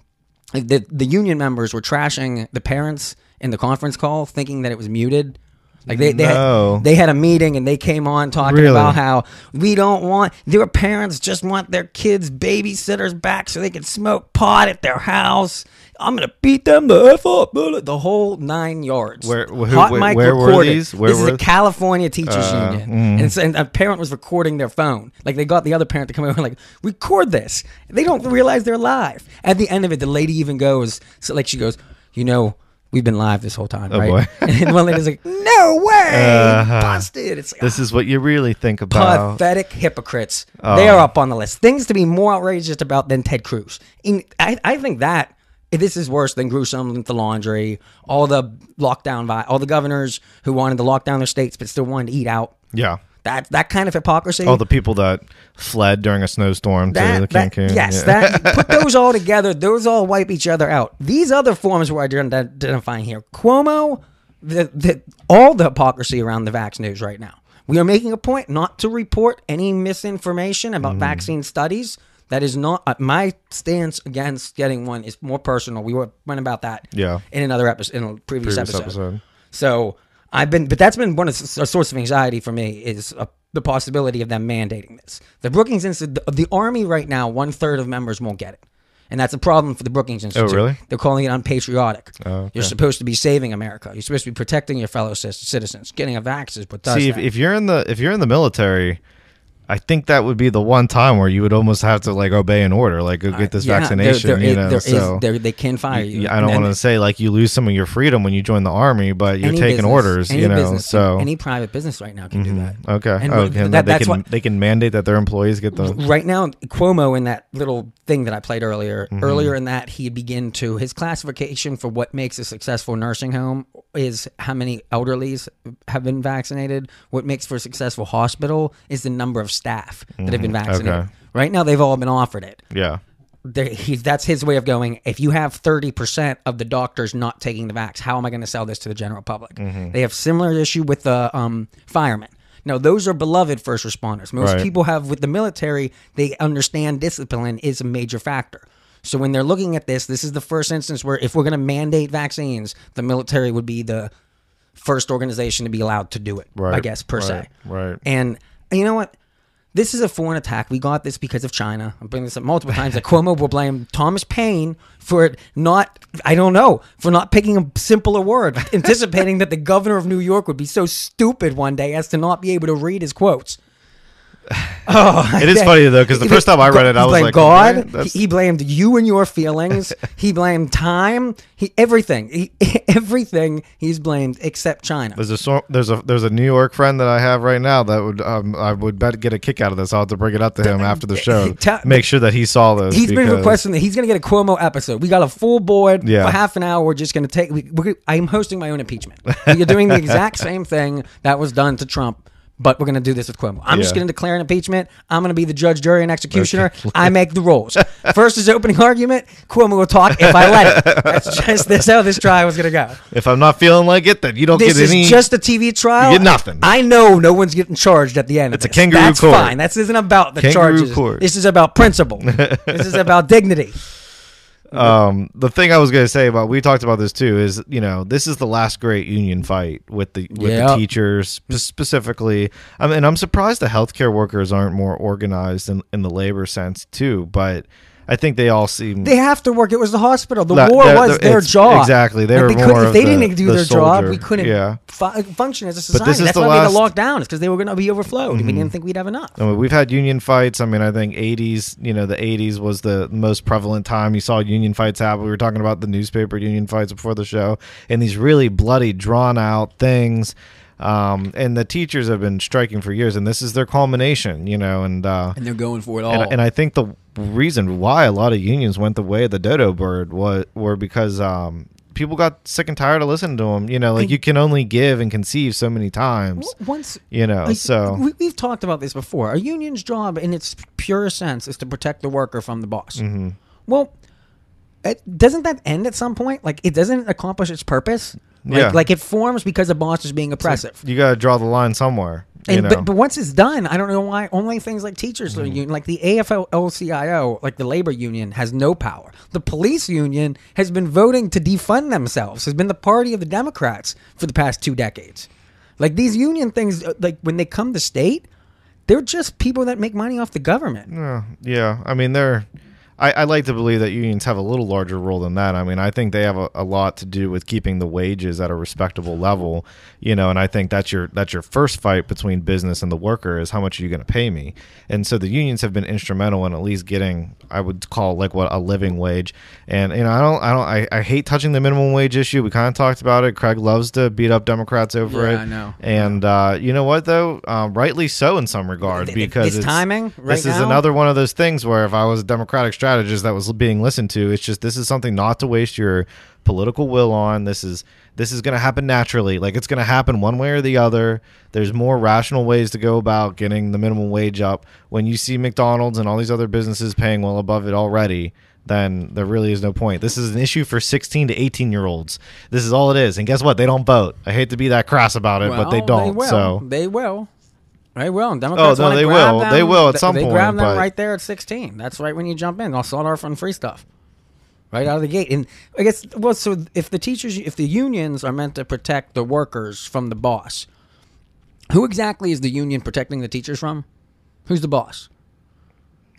the the union members were trashing the parents in the conference call, thinking that it was muted. Like they they, No. had, they had a meeting and they came on talking Really? about how we don't want their parents just want their kids babysitters back so they can smoke pot at their house. I'm gonna beat them the f up, the whole nine yards. Where- who- Hot where- mic where were recorded. these? Where this is were- a California teachers Uh, union, and, it's, and a parent was recording their phone. Like they got the other parent to come over and like record this. They don't realize they're live. At the end of it, the lady even goes, so like she goes, you know. We've been live this whole time, Oh, right? boy. and one lady's like, "No way, Uh-huh. busted!" It's like, This is what you really think about. pathetic hypocrites. Oh. They are up on the list. Things to be more outrageous about than Ted Cruz. In, I, I think that this is worse than Newsom with the laundry, all the lockdown, all the governors who wanted to lock down their states but still wanted to eat out. Yeah. That that kind of hypocrisy. All the people that fled during a snowstorm to the that, that- Cancun. yes, yeah. that put those all together. Those all wipe each other out. These other forms we're identifying here, Cuomo, the, the all the hypocrisy around the vax news right now. We are making a point not to report any misinformation about Mm-hmm. vaccine studies. That is not uh, my stance against getting one. is more personal. We were went about that. Yeah. in another episode, in a previous, Previous episode. episode. So I've been, but that's been one of a source of anxiety for me is uh, the possibility of them mandating this. The Brookings Institute, the, the Army right now, one third of members won't get it. And that's a problem for the Brookings Institute. Oh, really? They're calling it unpatriotic. Oh, okay. You're supposed to be saving America. You're supposed to be protecting your fellow ci- citizens. Getting a vax is what does See, if, if you're in the if you're in the military, I think that would be the one time where you would almost have to like obey an order, like go get this Yeah, vaccination. there you is- know, there is- so there- they can fire you. I don't want to say like you lose some of your freedom when you join the army, but you're taking business- orders. You know, business- so Mm-hmm. any private business right now can do that. okay, And oh, what- and that- they can what- they can mandate that their employees get the right now cuomo in that little thing that i played earlier Mm-hmm. earlier in that he began to his classification for what makes a successful nursing home is how many elderlies have been vaccinated what makes for a successful hospital is the number of staff that have been vaccinated Mm-hmm. Okay. right now they've all been offered it yeah. there, he, that's his way of going. If you have thirty percent of the doctors not taking the vax, how am I going to sell this to the general public? Mm-hmm. They have similar issue with the um, firemen. Now, those are beloved first responders. Most Right. people have with the military, they understand discipline is a major factor. So when they're looking at this, this is the first instance where if we're going to mandate vaccines, the military would be the first organization to be allowed to do it. I Right, guess per right, se. right. And you know what? This is a foreign attack. We got this because of China. I'm bringing this up multiple times. That Cuomo will blame Thomas Paine for not, I don't know, for not picking a simpler word, anticipating that the governor of New York would be so stupid one day as to not be able to read his quotes. Oh, It is funny, though because the first time I read it, I was like, God. okay, He, blamed you and your feelings. he blamed time. He everything. He, everything he's blamed except China. There's a there's a there's a New York friend that I have right now that would um, I would bet get a kick out of this. I'll have to bring it up to him after the show. Tell- Make sure that he saw this. He's been requesting that he's going to get a Cuomo episode. We got a full board Yeah. for half an hour. We're just going to take. We, we're, I'm hosting my own impeachment. You're doing the exact same thing that was done to Trump, but we're going to do this with Cuomo. I'm just going to declare an impeachment. I'm going to be the judge, jury, and executioner. I make the rules. First is opening argument. Cuomo will talk if I let it. That's just this how this trial is going to go. If I'm not feeling like it, then you don't This get is just a TV trial. You get nothing. I know no one's getting charged at the end. It's a this. kangaroo That's court. fine. This isn't about the Kangaroo charges. court. This is about principle. this is about dignity. Um, the thing I was going to say about we talked about this too is you know this is the last great union fight with the with Yep. the teachers specifically. I mean, I'm surprised the healthcare workers aren't more organized in, in the labor sense too. But I think they all seem They have to work. It was the hospital. The war they're- was they're- their it's- job. exactly. They Like, were couldn't- more If of they the- didn't do the their job, soldier. we couldn't Yeah. fu- function as a this society. is That's the why we had to last- Mm-hmm. lock down. It's because they were going to be overflowed. We didn't think we'd have enough. I mean, we've had union fights. I mean, I think 80s, you know, the 80s was the most prevalent time you saw union fights happen. We were talking about the newspaper union fights before the show and these really bloody, drawn out things. Um, and the teachers have been striking for years, and this is their culmination, you know, and, uh, And they're going for it and, and I think the reason why a lot of unions went the way of the dodo bird was were because um, people got sick and tired of listening to them. You know, like I- you can only give and conceive so many times. once You know, like, so we, we've talked about this before. A union's job, in its pure sense, is to protect the worker from the boss. Mm-hmm. Well, it, doesn't that end at some point? Like, it doesn't accomplish its purpose. Like, Yeah. like it forms because the boss is being oppressive. You got to draw the line somewhere. And. Mm. but, but once it's done, I don't know why only things like teachers union, like the AFL-CIO, like the labor union, has no power. The police union has been voting to defund themselves. Has been the party of the Democrats for the past two decades. Like these union things, uh, like when they come to state, they're just people that make money off the government. Yeah, yeah. I mean, they're. I, I like to believe that unions have a little larger role than that. I mean, I think they have a, a lot to do with keeping the wages at a respectable level, you know. And I think that's your that's your first fight between business and the worker is how much are you going to pay me. And so the unions have been instrumental in at least getting I would call like what a living wage. And you know, I don't I don't I, I hate touching the minimum wage issue. We kind of talked about it. Craig loves to beat up Democrats over Yeah, it. I know. And uh, you know what though, um, rightly so in some regard because it's timing right this is another one of those things where if I was a Democratic strategist that was being listened to, it's just this is something not to waste your political will on. This is this is going to happen naturally. Like it's going to happen one way or the other. There's more rational ways to go about getting the minimum wage up. When you see McDonald's and all these other businesses paying well above it already, then there really is no point. This is an issue for 16 to 18 year olds. This is all it is. And guess what? They don't vote. I hate to be that crass about it, but they don't. will. so they will. They will. Democrats Oh, no, they will. Them. They will at They- some they point, grab them but- right there at 16. That's right when you jump in. I'll start off on free stuff. Right out of the gate. And I guess, well, so if the teachers, if the unions are meant to protect the workers from the boss, who exactly is the union protecting the teachers from? Who's the boss?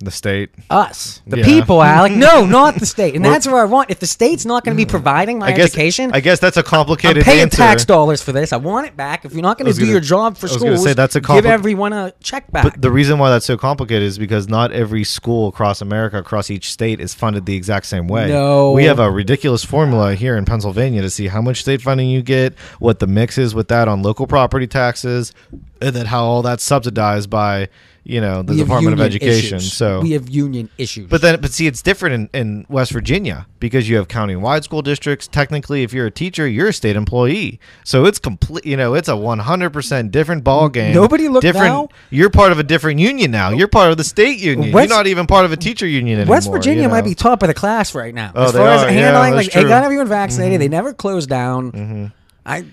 The state. Us, the Yeah. people, Alec. No, not the state. And that's where I want. If the state's not going to be hmm. providing my I guess education, I guess that's a I'm complicated paying answer. tax dollars for this. I want it back. If you're not going to do gonna- your job for schools, say that's a give everyone a check back. But the reason why that's so complicated is because not every school across America, across each state, is funded the exact same way. No. we have a ridiculous formula here in Pennsylvania to see how much state funding you get, what the mix is with that on local property taxes, and then how all that's subsidized by you know the We Department of Education. issues. So we have union issues. But then, but see, it's different in, in West Virginia because you have county-wide school districts. Technically, if you're a teacher, you're a state employee, so it's complete. You know, it's a 100 percent different ball game. Nobody look different. now- You're part of a different union now. You're part of the state union. West- you're not even part of a teacher union anymore. West Virginia you might be top of the class right now Oh, as far as are. Yeah, handling. that's like they got everyone vaccinated. Mm-hmm. They never closed down. Mm-hmm. I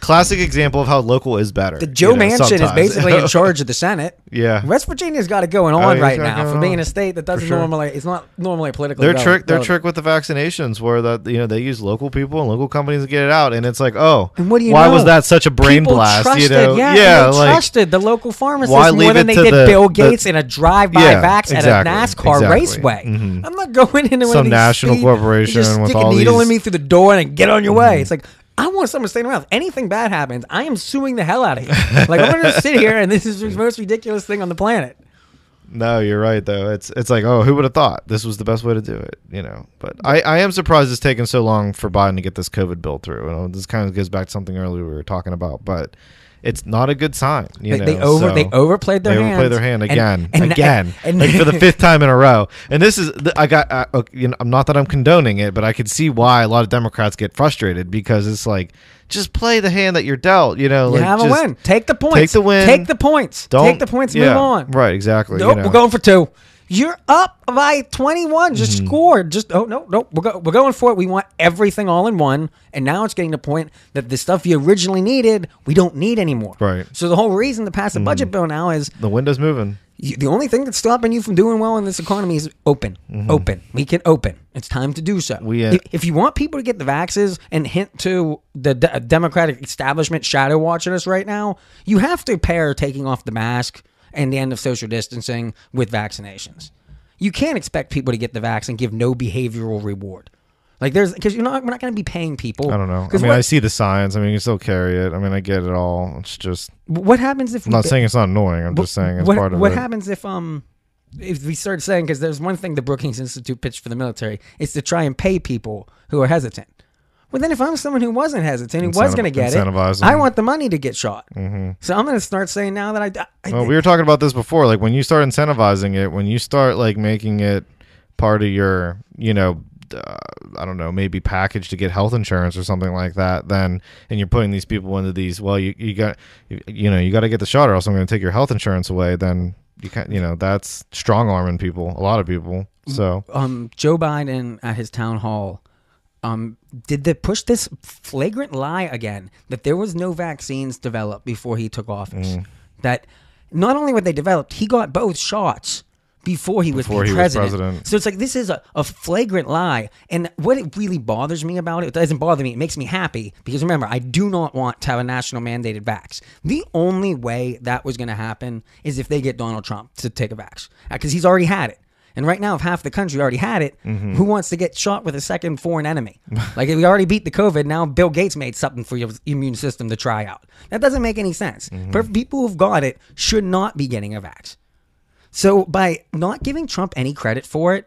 classic example of how local is better. the Joe you know, Manchin is basically in charge of the Senate. Yeah. West Virginia's got it going Oh, on he's right now for going being on. a state that doesn't sure. normally. It's not normally a political. their trick their trick with the vaccinations were that you know they use local people and local companies to get it out and it's like oh And what do you why know? was that such a brain People blast Trusted, you know yeah, yeah they like trusted the local pharmacist Why more than they did the- Bill the- Gates in a drive-by Yeah, vax exactly, at a NASCAR exactly. raceway. Mhm. I'm not going into Some national corporation with stick all a needle Mm-hmm. in me through the door and get on your way. It's like I want someone to stay around. If anything bad happens, I am suing the hell out of you. like I'm to sit here and this is the most ridiculous thing on the planet. no you're right though it's it's like oh who would have thought this was the best way to do it you know but i i am surprised it's taken so long for biden to get this covid bill through you know, this kind of goes back to something earlier we were talking about but it's not a good sign you They, know they over so- they overplayed their they hand. overplayed their hand again, and- again, and- like for the fifth time in a row. And this is, I got, uh, you know, I'm not that I'm condoning it, but I could see why a lot of Democrats get frustrated because it's like, just play the hand that you're dealt. You know, You like, have a win. Take the points. Take the win. Take the points. Don't Take the points. yeah, Move on. Right, exactly. Nope, you know. we're going for two. You're up by 21. Just Mm-hmm. score. Just oh no, no, we're, go, we're going for it. We want everything all in one. And now it's getting to the point that the stuff you originally needed, we don't need anymore. Right. So the whole reason to pass a budget bill now is The window's moving. you, the only thing that's stopping you from doing well in this economy is open. Open. We can open. It's time to do so. Mm-hmm. We, uh, if, if you want people to get the vaxes and hint to the de- Democratic establishment shadow watching us right now, you have to pair taking off the mask and the end of social distancing with vaccinations. You can't expect people to get the vax and give no behavioral reward. Like there's because you're not we're not going to be paying people. I don't know. I mean, what, I see the signs. I mean, you still carry it. I mean, I get it all. It's just, what happens if I'm not saying it's not annoying. I'm just saying it's what, part of what it. happens if um if we start saying because there's one thing the Brookings Institute pitched for the military is to try and pay people who are hesitant. Well, then if I'm someone who wasn't hesitant, who was Incentiv- going to get it, incentivize them. I want the money to get shot. Mm-hmm. So I'm going to start saying now that I. I Well, we were talking about this before. Like when you start incentivizing it, when you start like making it part of your, you know, uh, I don't know, maybe package to get health insurance or something like that. Then and you're putting these people into these. Well, you you got, you, you know, you got to get the shot, or else I'm going to take your health insurance away. Then you can not you know, that's strong arming people, a lot of people. So um, Joe Biden at his town hall um, did they push this flagrant lie again that there was no vaccines developed before he took office. Mm. That not only were they developed, he got both shots before he was Before he was president. president. So it's like this is a, a flagrant lie. And what it really bothers me about it, it doesn't bother me. It makes me happy because remember, I do not want to have a national mandated vax. The only way that was going to happen is if they get Donald Trump to take a vax because he's already had it. And right now, if half the country already had it, Mm-hmm. who wants to get shot with a second foreign enemy? like if we already beat the COVID, now Bill Gates made something for your immune system to try out. That doesn't make any sense. Mm-hmm. But people who've got it should not be getting a vax. So by not giving Trump any credit for it,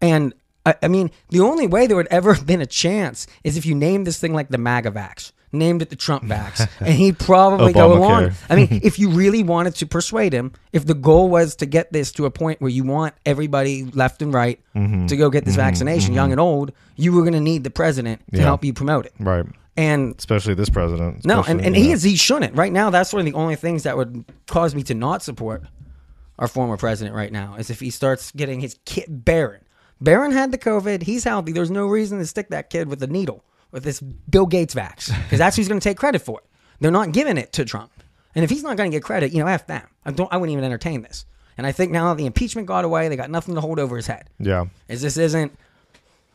and I, I mean, the only way there would ever have been a chance is if you name this thing like the MAGA vax, named it the Trump vax, and he'd probably go along. I mean, if you really wanted to persuade him, if the goal was to get this to a point where you want everybody left and right Mm-hmm. to go get this vaccination, young and old, you were going to need the president to Yeah. help you promote it. Right. And Especially this president. no, and, and he know. is he shouldn't. Right now, that's one of the only things that would cause me to not support our former president right now is if he starts getting his kid Barron. Barron had the COVID. He's healthy. There's no reason to stick that kid with a needle with this Bill Gates vax because that's who's going to take credit for it. They're not giving it to Trump. And if he's not going to get credit, you know, f them. I don't. I wouldn't even entertain this. And I think now that the impeachment got away, they got nothing to hold over his head. Yeah. Is this isn't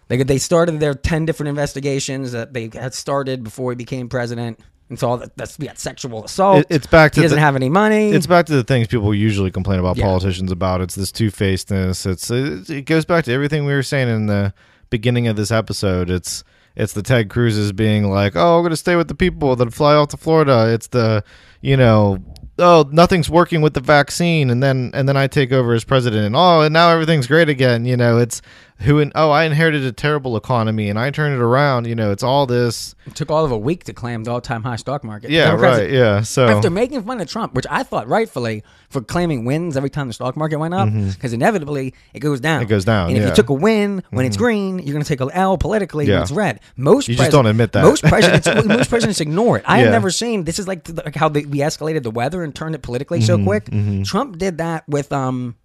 they they started their ten different investigations that they had started before he became president. And so all that, that's we got sexual assault. It- it's back to he doesn't the- have any money. It's back to the things people usually complain about Yeah. politicians about. It's this two facedness. It's it, it goes back to everything we were saying in the beginning of this episode. It's it's the Ted Cruz's being like, oh, I'm to stay with the people that fly off to Florida. It's the you know, oh, nothing's working with the vaccine, and then and then I take over as president, and oh, and now everything's great again. You know, it's who and oh, I inherited a terrible economy, and I turned it around. You know, it's all this. it took all of a week to claim the all-time high stock market. Yeah, Democrats- right. Yeah. So After making fun of Trump, which I thought rightfully for claiming wins every time the stock market went up, because inevitably it goes down. Mm-hmm. It goes down, And if you took a win when it's green, you're going to take a L politically when it's red. Most You just don't admit that. Most presidents, most presidents ignore it. I have never seen this is like, the, like how they, we escalated the weather and turned it politically Mm-hmm. so quick. Trump did that with um.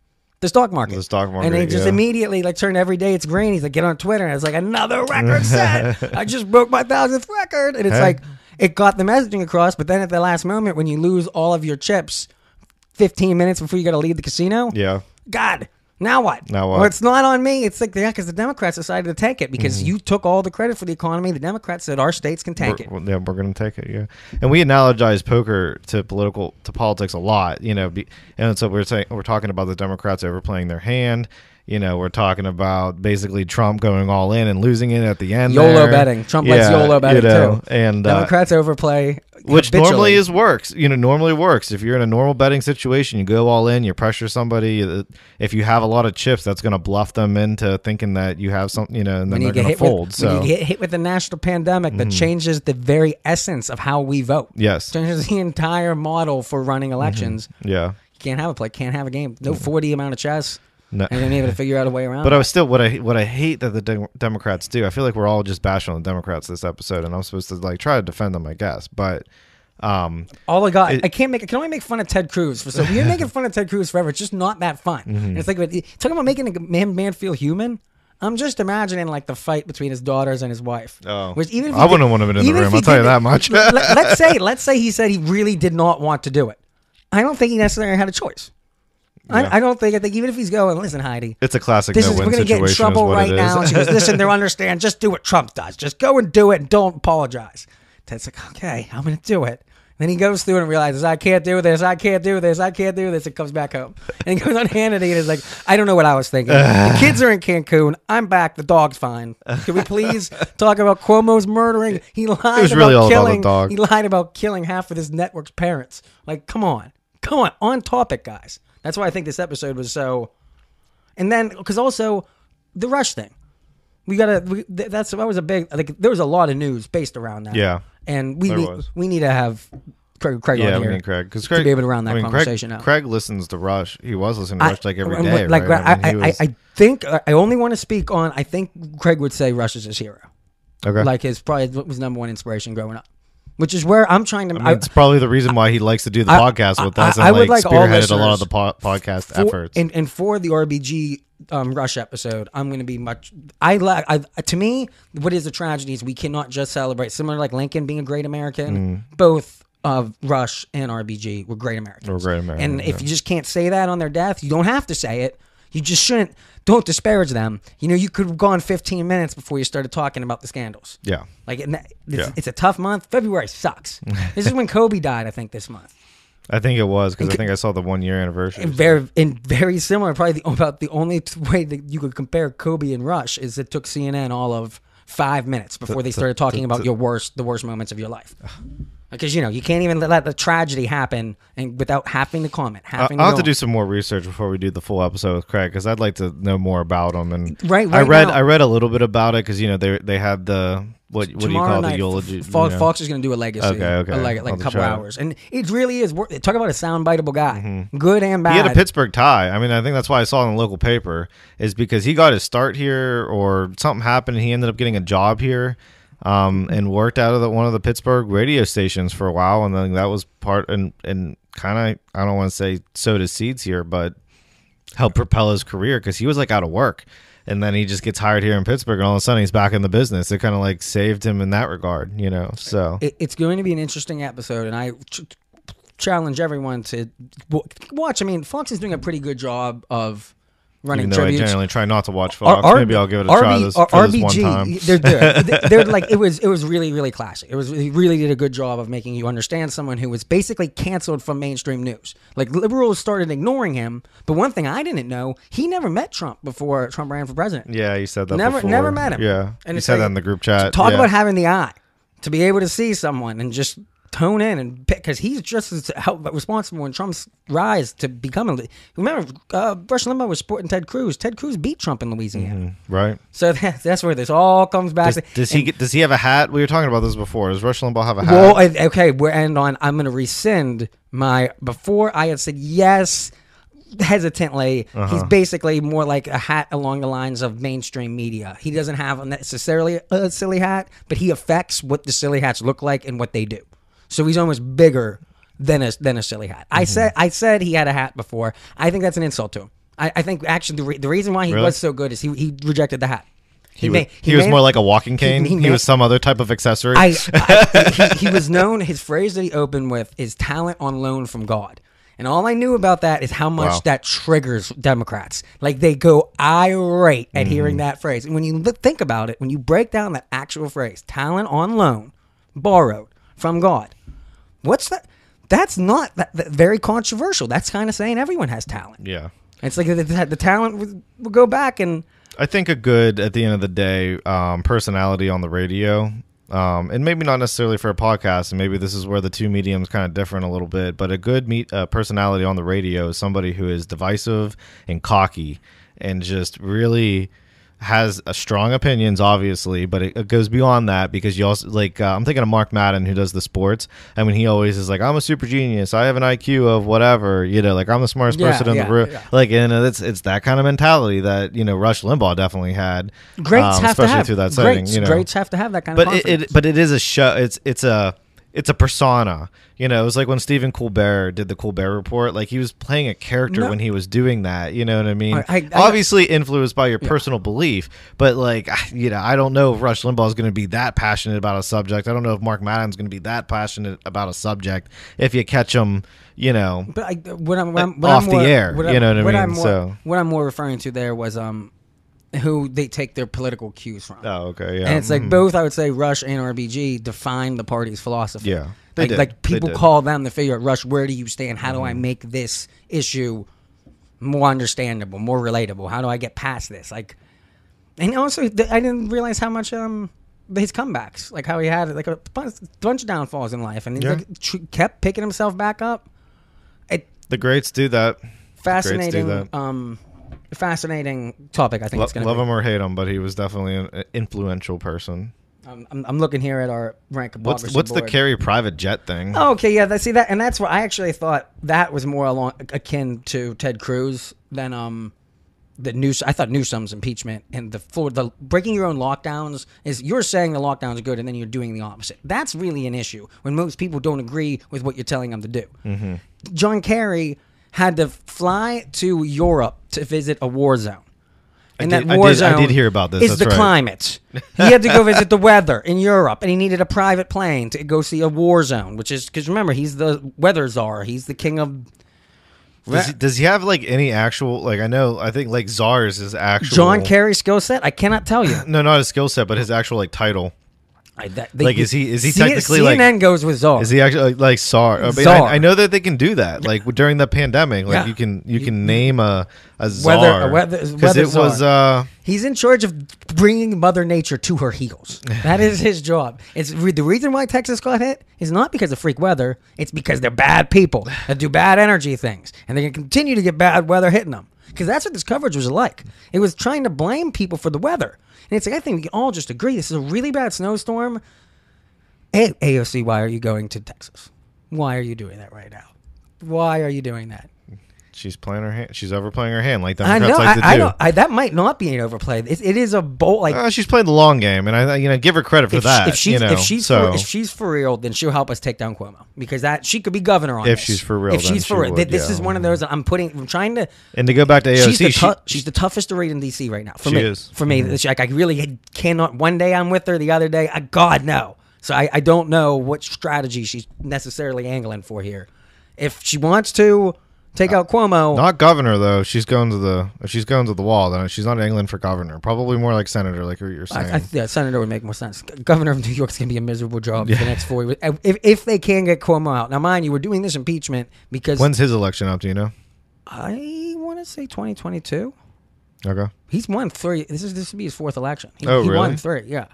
The stock market. The stock And he market, just yeah. immediately like turned every day it's green. He's like, get on Twitter. And it's like another record set. I just broke my thousandth record. And it's Hey. like it got the messaging across, but then at the last moment when you lose all of your chips 15 minutes before you got to leave the casino, yeah. God, now what? Now what? Mm-hmm. Well, it's not on me. It's like, yeah, because the Democrats decided to take it because you took all the credit for the economy. The Democrats said our states can take it. We're, well, yeah, we're going to take it. Yeah, and we analogize poker to political to politics a lot. You know, be, and so we're saying we're talking about the Democrats overplaying their hand. You know, we're talking about basically Trump going all in and losing it at the end. YOLO there. betting. Trump likes YOLO betting you know, too. and uh, Democrats overplay, which habitually. normally is works. You know, normally works. If you're in a normal betting situation, you go all in, you pressure somebody. uh, If you have a lot of chips, that's going to bluff them into thinking that you have something. You know, and then they're going to fold. with, so Mm-hmm. you get hit with the national pandemic that changes the very essence of how we vote. yes, Changes the entire model for running elections. yeah. You can't have a play, can't have a game. No 40 amount of chess. No. And then able to figure out a way around. But it. I was still what I what I hate that the Dem- Democrats do. I feel like we're all just bashing on the Democrats this episode, and I'm supposed to like try to defend them, I guess. But um, All I got, It- I can't make. I can only make fun of Ted Cruz for so. You're making fun of Ted Cruz forever. It's just not that fun. Mm-hmm. It's like talking about making a man, man feel human. I'm just imagining like the fight between his daughters and his wife. Oh. Which even if I wouldn't did- want to have been in the room, I'll tell you that much. let, let's say, let's say he said he really did not want to do it. I don't think he necessarily had a choice. Yeah. I, I don't think. I think even if he's going, listen, Heidi, it's a classic this is no-win we're gonna get in trouble right now. She goes, listen, they're understand. Just do what Trump does. Just go and do it and don't apologize. Ted's like, okay, I'm gonna do it. Then he goes through it and realizes I can't do this, I can't do this, I can't do this, and comes back home. And he goes on Hannity and is like, I don't know what I was thinking. The kids are in Cancun. I'm back. The dog's fine. Can we please talk about Cuomo's murdering? He lied about really all about the killing. dog. He lied about killing half of his network's parents. Like, come on, come on, on topic, guys. That's why I think this episode was so. And then, because also the rush thing, we gotta. We, th- that's that was a big. Like, there was a lot of news based around that. Yeah. and we There need was. we need to have Craig, Craig yeah, on we here need Craig because to Craig be able to round that I mean, conversation Craig, out. Craig listens to Rush. He was listening to Rush like every day. Like right? I, mean, I, he I, was- I think I only want to speak on. I think Craig would say Rush is his hero. okay. Like his probably was number one inspiration growing up. Which is where I'm trying to. I mean, it's probably the reason why he likes to do the I- podcast with I- us I and would like, like all spearheaded a lot of the po- podcast for, efforts. And, and for the RBG um, Rush episode, I'm going to be much. I like. I to me, what is a tragedy is we cannot just celebrate. Similar like Lincoln being a great American, both of Rush and RBG were great Americans. Mm. Were great Americans, And if you just can't say that on their death, you don't have to say it. You just shouldn't. Don't disparage them. You know, you could have gone 15 minutes before you started talking about the scandals. yeah. Like, that- it's, Yeah. it's a tough month. February sucks. this is when Kobe died, I think, this month. I think it was because I think I saw the one year anniversary. And very and very similar. Probably the, about the only way that you could compare Kobe and Rush is it took CNN all of five minutes before they started talking about your worst, the worst moments of your life. Because you know you can't even let the tragedy happen and without having to comment. Having I'll have to do some more research before we do the full episode with Craig because I'd like to know more about him. And Right, I read now- I read a little bit about it because you know they they had the what what do you call night, the eulogy? Fox, you know? Fox is going to do a legacy. Okay, okay. A leg- like a couple hours, and it really is. Worth, talk about a soundbiteable guy, mm-hmm. good and bad. He had a Pittsburgh tie. I mean, I think that's why I saw it in the local paper is because he got his start here or something happened and he ended up getting a job here um, and worked out of the, one of the Pittsburgh radio stations for a while. And then that was part and, and kind of, I don't want to say sowed his seeds here, but helped propel his career because he was like out of work. And then he just gets hired here in Pittsburgh, and all of a sudden he's back in the business. It kind of like saved him in that regard, you know. So it, it's going to be an interesting episode, and I ch- challenge everyone to watch. I mean, Fox is doing a pretty good job of running even though I tributes. generally try not to watch Fox, R- maybe I'll give it a try RB this, R- for this one time. They're good. They're- they're like it was. It was really, really classic. It was. He really did a good job of making you understand someone who was basically canceled from mainstream news. Like liberals started ignoring him. But one thing I didn't know, he never met Trump before Trump ran for president. Yeah, you said that. Never, before. never met him. Yeah, and you it's said like- that in the group chat. Talk yeah. about having the eye to be able to see someone and just tone in and because he's just as responsible in Trump's rise to become a. Remember, uh, Rush Limbaugh was supporting Ted Cruz. Ted Cruz beat Trump in Louisiana, right. so that, that's where this all comes back. Does, to. does he get, does he have a hat? We were talking about this before. Does Rush Limbaugh have a hat? Well, okay, we're end on. I'm going to rescind my before I had said yes hesitantly. Uh-huh. He's basically more like a hat along the lines of mainstream media. He doesn't have necessarily a silly hat, but he affects what the silly hats look like and what they do. So he's almost bigger than a than a silly hat. Mm-hmm. I said I said he had a hat before. I think that's an insult to him. I, I think actually the, re- the reason why he Really? was so good is he he rejected the hat. he, was, ma- he was more like a walking cane. He, he made- was some other type of accessory. I, I he, he was known. His phrase that he opened with is "talent on loan from God," and all I knew about that is how much Wow. that triggers Democrats. Like they go irate Mm-hmm. at hearing that phrase. And when you look, think about it, when you break down that actual phrase, "talent on loan, borrowed from God," what's that? That's not that, that very controversial. That's kind of saying everyone has talent. yeah. It's like the, the, the talent will, would go back and I think a good at the end of the day um, personality on the radio, um, and maybe not necessarily for a podcast, and maybe this is where the two mediums kind of different a little bit. But a good meet uh, personality on the radio is somebody who is divisive and cocky, and just really has a strong opinions, obviously, but it, it goes beyond that because you also like uh, I'm thinking of Mark Madden who does the sports. I mean, he always is like, "I'm a super genius. I have an IQ of whatever. You know, like I'm the smartest Yeah, person in yeah, the room." yeah. Like, and it's it's that kind of mentality that you know Rush Limbaugh definitely had. greats um, have to have through that setting. greats, you know, greats have to have that kind but of it, it but it is a show. It's it's a it's a persona. You know, it was like when Stephen Colbert did the Colbert Report. Like he was playing a character No. when he was doing that. You know what I mean? I- I- I- Obviously influenced by your personal belief, but like you know, I don't know if Rush Limbaugh is going to be that passionate about a subject. I don't know if Mark Madden's going to be that passionate about a subject. If you catch him, you know, But I, what I'm, what I'm what Off I'm the air, what you know what I mean? More, So- what I'm more referring to there was um, who they take their political cues from. oh okay, yeah, and it's like mhm. both I would say Rush and RBG define the party's philosophy. Yeah, they like, did. like people. Mm-hmm. call them to figure out Rush, where do you stand? How do I make this issue more understandable, more relatable? How do I get past this? Like, and also I didn't realize how much um his comebacks, like how he had like a bunch, of downfalls in life, and he Yeah. like, tr- kept picking himself back up. It the greats do that. fascinating, that. um, fascinating topic. I think Lo- it's gonna love be. him or hate him, but he was definitely an influential person. Um, I'm, I'm looking here at our rank. What's what's the board. Kerry private jet thing? Oh, okay, yeah, that, see that, and that's what I actually thought that was more along akin to Ted Cruz than um the news. I thought Newsom's impeachment and the for the breaking your own lockdowns is you're saying the lockdowns are good and then you're doing the opposite. That's really an issue when most people don't agree with what you're telling them to do. Mm-hmm. John Kerry had to fly to Europe to visit a war zone. And did- that I war did- I zone did hear about this, Is that's the right. climate? He had to go visit the weather in Europe, and he needed a private plane to go see a war zone. Which is because remember, he's the weather czar. He's the king of Does he, does he have like any actual like I know I think like czars is actual John Kerry skill set. I cannot tell you. No, not his skill set, but his actual like title. I, that, Like, is he- is he C- technically, CNN like- CNN goes with czar? Is he actually like, like czar? I, mean, I, I know that they can do that. Like during the pandemic, like Yeah. you can you can name a a czar Weather- a weather- because it was uh He's in charge of bringing Mother Nature to her heels. That is his job. It's the reason why Texas got hit is not because of freak weather. It's because they're bad people that do bad energy things, and they're gonna continue to get bad weather hitting them. Because that's what this coverage was like. It was trying to blame people for the weather, and it's like I think we can all just agree this is a really bad snowstorm. Hey, AOC, why are you going to Texas? Why are you doing that right now? Why are you doing that? She's playing her hand. She's overplaying her hand like I Democrats know. like to I, I do. don't. I, that might not be an overplay. It, it is a bold. Like Uh, she's playing the long game, and I you know give her credit for if, that. She, if she's you know, if she's so for, if she's for real, then she'll help us take down Cuomo because that she could be governor on If this. she's for real, if she's for real, would, this is one of those. I'm putting. I'm trying to. and to go back to AOC, she's the she, she's the toughest to read in DC right now. For She me, is. Mm-hmm. for me, It's like I really cannot. One day I'm with her, the other day, I, God no. So I, I don't know what strategy she's necessarily angling for here. If she wants to take uh, out Cuomo, not governor though. She's going to the if she's going to the wall, then she's not in England for governor. Probably more like senator, like you're saying. I, I, yeah, senator would make more sense. Governor of New York's gonna be a miserable job for the next four years. If, if they can get Cuomo out, now mind you, we're doing this impeachment because When's his election up? Do you know? I want to say 2022. Okay. He's won three. This is this would be his fourth election. He, Oh, he won really? three. Yeah.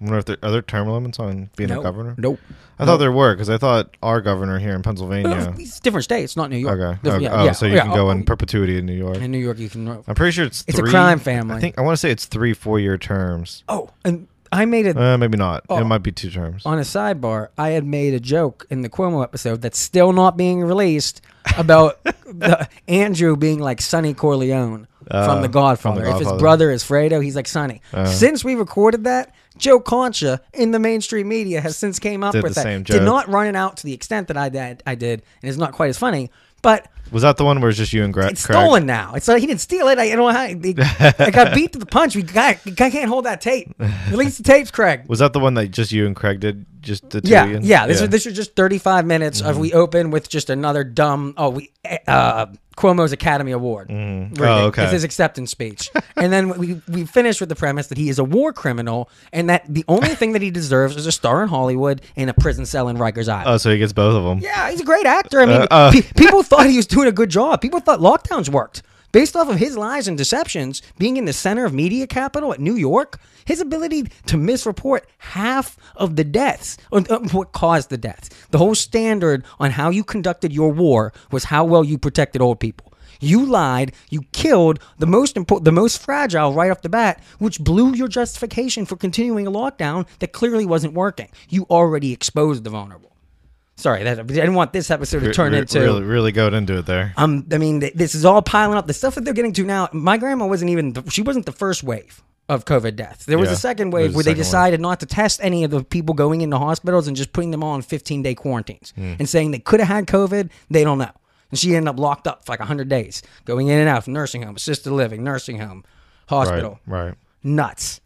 I wonder if there are there term limits on being Nope. a governor. Nope. I thought there were because I thought our governor here in Pennsylvania. It's different states, not New York. Okay. Different- Oh, yeah, oh, yeah. so you Yeah, can go oh, in perpetuity in New York. In New York, you can. I'm pretty sure it's It's a crime family. I think I want to say it's three four year terms. Oh, and I made it. Uh, maybe not. Oh. It might be two terms. on a sidebar, I had made a joke in the Cuomo episode that's still not being released about the, Andrew being like Sonny Corleone from Uh, The Godfather. from The If his brother is Fredo, he's like Sonny. Uh. Since we recorded that, Joe Concha in the mainstream media has since came up Did with the that. same joke. Did not run it out to the extent that I did, I did, and it's not quite as funny. But Was that the one where it's just you and Greg? it's stolen now. It's like he didn't steal it. I, don't know, I, I got beat to the punch. We got, I can't hold that tape. Release the tapes, Craig. Was that the one that just you and Craig did? Just the two Yeah, of you? yeah. This is this is just 35 minutes of we open with just another dumb. Oh, we uh, Cuomo's Academy Award. Mm. Oh, okay. It's his acceptance speech, and then we we finish with the premise that he is a war criminal and that the only thing that he deserves is a star in Hollywood and a prison cell in Rikers Island. Oh, so he gets both of them. Yeah, he's a great actor. I mean, Uh, uh. pe- people thought he was doing a good job. People thought lockdowns worked. Based off of his lies and deceptions, being in the center of media capital at New York, his ability to misreport half of the deaths, or, uh, what caused the deaths, the whole standard on how you conducted your war was how well you protected old people. You lied. You killed the most important, the most fragile right off the bat, which blew your justification for continuing a lockdown that clearly wasn't working. You already exposed the vulnerable. Sorry, that, I didn't want this episode to turn re- into. really, really going into it there. Um, I mean, th- this is all piling up. The stuff that they're getting to now. My grandma wasn't even. The, she wasn't the first wave of COVID death. There was Yeah, a second wave where they second wave. decided not to test any of the people going into hospitals and just putting them all in 15 day quarantines Hmm. and saying they could have had COVID. They don't know. And she ended up locked up for like 100 days, going in and out from nursing home, assisted living, nursing home, hospital. Right, right. Nuts.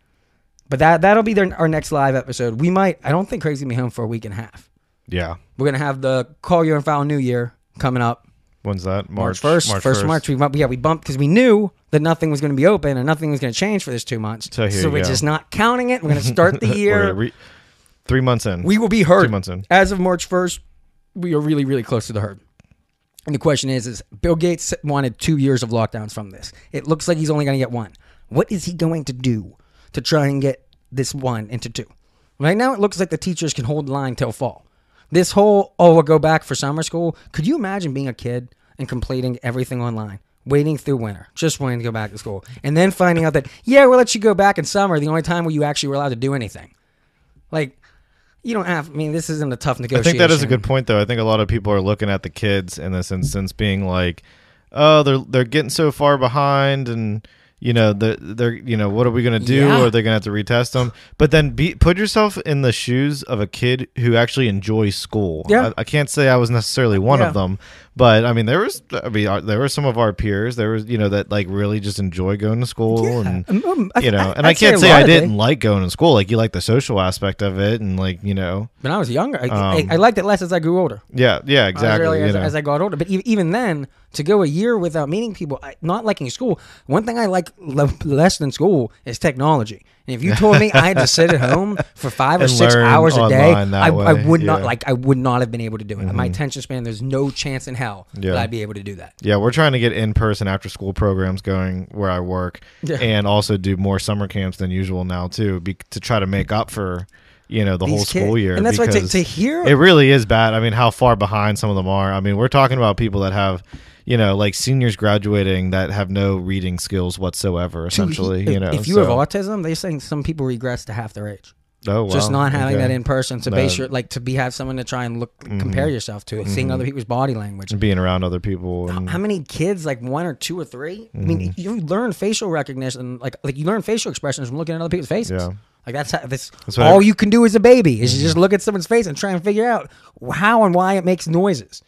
But that that'll be their, our next live episode. We might. I don't think Craig's gonna be home for a week and a half. Yeah. We're gonna have the Call Your and Foul New Year coming up. When's that? March first, first of March. We bump, yeah, we bumped because we knew that nothing was going to be open and nothing was going to change for this two months. So here you we're go. just not counting it. We're going to start the year. re- three months in. we will be heard. Two months in. As of March first, we are really, really close to the herd. And the question is: Is Bill Gates wanted two years of lockdowns from this? It looks like he's only going to get one. What is he going to do to try and get this one into two? Right now, it looks like the teachers can hold the line till fall. This whole oh, we'll go back for summer school. Could you imagine being a kid and completing everything online, waiting through winter, just wanting to go back to school, and then finding out that yeah, we'll let you go back in summer, the only time where you actually were allowed to do anything. Like, you don't have. I mean, this isn't a tough negotiation. I think that is a good point, though. I think a lot of people are looking at the kids in this instance, being like, "Oh, they're they're getting so far behind, and you know, the, they're, you know, what are we going to do? Yeah. Are they going to have to retest them? But then be, put yourself in the shoes of a kid who actually enjoys school. Yeah. I, I can't say I was necessarily one Yeah. of them, but I mean, there was, I mean, uh, there were some of our peers, there was, you know, that like really just enjoy going to school and, Um, um, I- you know, I- and I I'd can't a say I didn't like going to school. Like you like the social aspect of it and like, you know, When I was younger, I, Um, I, I liked it less as I grew older. yeah, yeah, I was exactly. really- you as, know. as I got older. But e- even then, to go a year without meeting people, I, not liking school. One thing I like le- less than school is technology. And if you told me I had to sit at home for five or six hours a day, I, I would not like. I would not have been able to do it. My mm-hmm. attention span. There's no chance in hell Yeah. that I'd be able to do that. Yeah, we're trying to get in person after school programs going where I work, Yeah. and also do more summer camps than usual now too, be, to try to make up for you know the whole These kid- school year. and that's why to, to hear it really is bad. I mean, how far behind some of them are. I mean, we're talking about people that have you know like seniors graduating that have no reading skills whatsoever. Essentially, you know, if you have autism, they're saying some people regress to half their age. oh, just not having okay. that in person to No. base your like to be have someone to try and look compare yourself to, seeing other people's body language. and being around other people. And, How many kids, like one or two or 3 I Mm-hmm. mean, you learn facial recognition, like like you learn facial expressions from looking at other people's faces. Yeah. Like that's how this. That's Mm-hmm. all I- you can do as a baby is you just look at someone's face and try and figure out how and why it makes noises.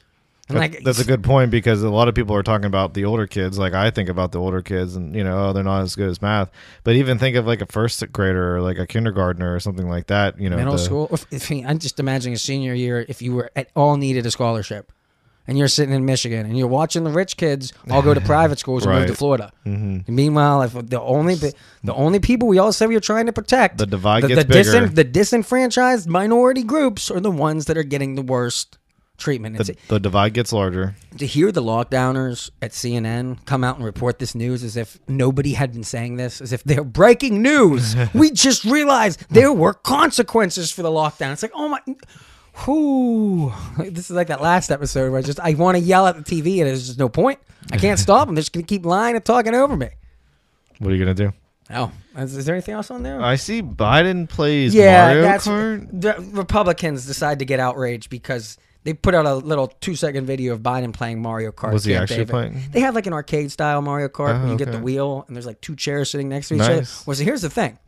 And That- like that's a good point because a lot of people are talking about the older kids. Like I think about the older kids, and you know, oh, they're not as good as math. But even think of like a first grader or like a kindergartner or something like that. You know, middle the- school. If, if, I'm just imagining a senior year if you were at all needed a scholarship. And you're sitting in Michigan, and you're watching the rich kids all go to private schools and move to Florida. Mm-hmm. Meanwhile, if the only the, only people we all say we are trying to protect, The divide the, gets the, disin- the disenfranchised minority groups are the ones that are getting the worst treatment. The, the divide gets larger. to hear the lockdowners at CNN come out and report this news as if nobody had been saying this, as if they're breaking news. we just realized there were consequences for the lockdown. It's like, oh my, whoo! This is like that last episode where I just I want to yell at the TV and there's just no point. I can't stop them. They're just gonna keep lying and talking over me. What are you gonna do? Oh, is, is there anything else on there? I see Biden plays yeah, Mario that's Kart. the Republicans decide to get outraged because they put out a little two second video of Biden playing Mario Kart. Was he actually David. playing? They have like an arcade style Mario Kart Oh, where you get the wheel and there's like two chairs sitting next to each other. Nice. Well, so here's the thing.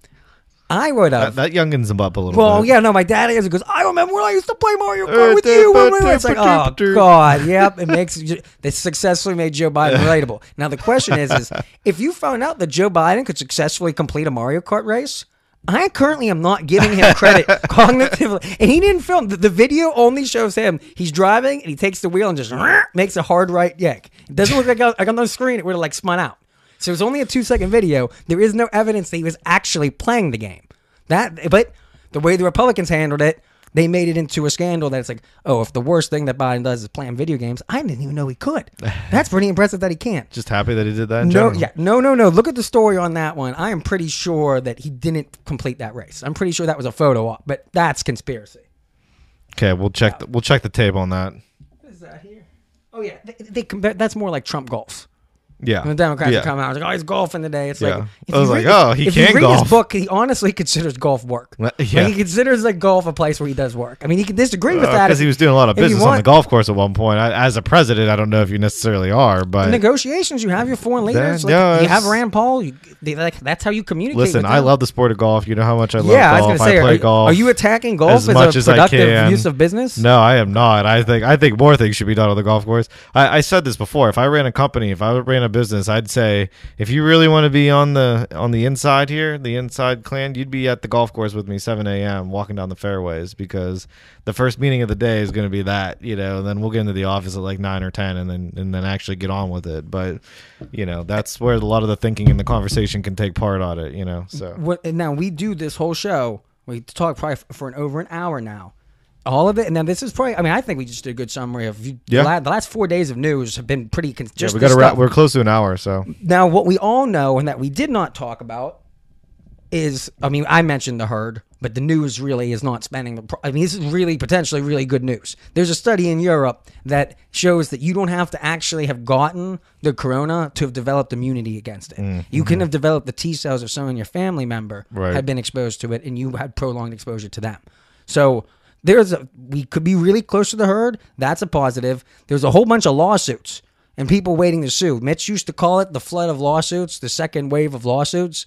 I would That, have. that youngins him up a little well, bit. yeah, no, my dad is because I remember when I used to play Mario Uh, Kart with you. when we were-" It's like, oh god, yep. It makes they successfully made Joe Biden relatable. Now the question is, is if you found out that Joe Biden could successfully complete a Mario Kart race. I currently am not giving him credit cognitively, and he didn't film. The, the video only shows him. He's driving and he takes the wheel and just makes a hard right yank. It doesn't look like, like on the screen it would have like spun out. So it's only a two second video. There is no evidence that he was actually playing the game. That, but the way the Republicans handled it, they made it into a scandal that it's like, oh, if the worst thing that Biden does is playing video games, I didn't even know he could. That's pretty impressive that he can't. Just happy that he did that. In No, general. yeah, no, no, no. Look at the story on that one. I am pretty sure that he didn't complete that race. I'm pretty sure that was a photo op, but that's conspiracy. Okay, we'll check. The, we'll check the tape on that. What is that here? Oh yeah, they, they compare. That's more like Trump golf. Yeah, When the Democrats yeah. coming out, it's like, oh, he's golfing today. It's Yeah. like, I was like, read- oh, he if can you read golf. his book, he honestly considers golf work. Well, Like, yeah. he considers like golf a place where he does work. I mean, he can disagree with uh, that because he was doing a lot of business on the golf course at one point. I, as a president, I don't know if you necessarily are, but negotiations. You have your foreign leaders. That- like, no, you have Rand Paul. You, they, like, that's how you communicate. listen, I love the sport of golf. You know how much I love Yeah, I golf. was gonna say, play are, golf. are you attacking golf as as, much a as I productive can. use of business? No, I am not. I think I think more things should be done on the golf course. I, I said this before. If I ran a company, if I ran a business, I'd say if you really want to be on the on the inside here, the inside clan, you'd be at the golf course with me 7 a.m. walking down the fairways because the first meeting of the day is going to be that, you know. And then we'll get into the office at like nine or ten, and then and then actually get on with it. But you know, that's where a lot of the thinking and the conversation can take part on it. You know, so now we do this whole show. We talk probably for an over an hour now. All of it, and now this is probably. I mean, I think we just did a good summary of you, Yeah. the, la- the last four days of news have been pretty. Con- yeah, we got wrap. We're close to an hour, so Now, what we all know and that we did not talk about is, I mean, I mentioned the herd, but the news really is not spending the. Pro- I mean, this is really potentially really good news. There's a study in Europe that shows that you don't have to actually have gotten the corona to have developed immunity against it. Mm, you can mm-hmm. have developed the T cells of someone in your family member Right. had been exposed to it, and you had prolonged exposure to them. So. There's a we could be really close to the herd. That's a positive. There's a whole bunch of lawsuits and people waiting to sue. Mitch used to call it the flood of lawsuits, the second wave of lawsuits.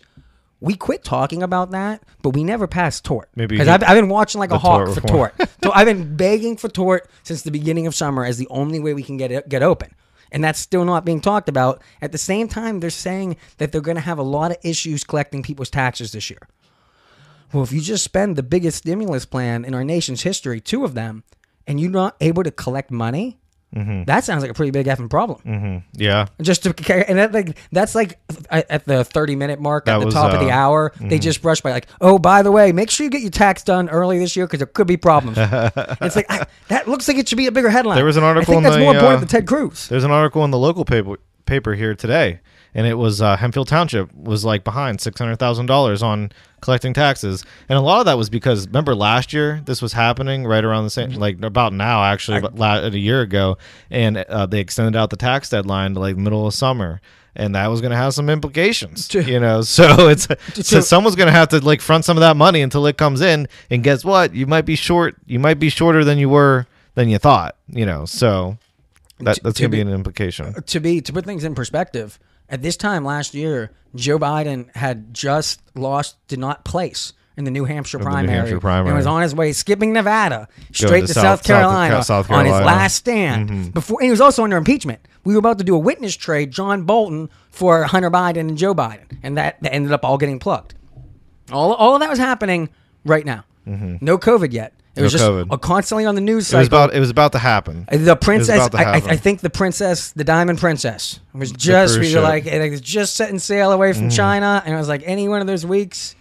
We quit talking about that, but we never passed tort. Maybe because I've, I've been watching like a hawk tort for reform. tort. so I've been begging for tort since the beginning of summer as the only way we can get it, get open. And that's still not being talked about. At the same time, they're saying that they're going to have a lot of issues collecting people's taxes this year. Well, if you just spend the biggest stimulus plan in our nation's history, two of them, and you're not able to collect money, Mm-hmm. that sounds like a pretty big effing problem. Yeah. Just to and that, like that's like at the 30 minute mark at the was, top of the uh, hour, they just brush by like, oh, by the way, make sure you get your tax done early this year because there could be problems. it's like I, that looks like it should be a bigger headline. There was an article I think in that's the, more important uh, than Ted Cruz. There's an article in the local paper paper here today, and it was uh, Hempfield Township was like behind six hundred thousand dollars on collecting taxes, and a lot of that was because remember last year this was happening right around the Mm-hmm. same like about now actually about la- a year ago, and uh, they extended out the tax deadline to like middle of summer. And that was going to have some implications, To- you know. So it's so someone's going to have to like front some of that money until it comes in. And guess what? You might be short. You might be shorter than you were than you thought, you know. So that, that's going to be an implication. Uh, to be to put things in perspective, at this time last year, Joe Biden had just lost, did not place in the New Hampshire New primary, Hampshire primary. and was on his way skipping Nevada straight to to, South- South, South- Carolina, on his last stand. Mm-hmm. Before and he was also under impeachment. We were about to do a witness trade, John Bolton for Hunter Biden and Joe Biden, and that, that ended up all getting plucked. All all of that was happening right now. Mm-hmm. No COVID yet. It was just COVID. uh, constantly on the news It was about it was about to happen. The princess, to I, I, happen. I think the princess, the diamond princess, was just we were like it was just setting sail away from China, and it was like any one of those weeks.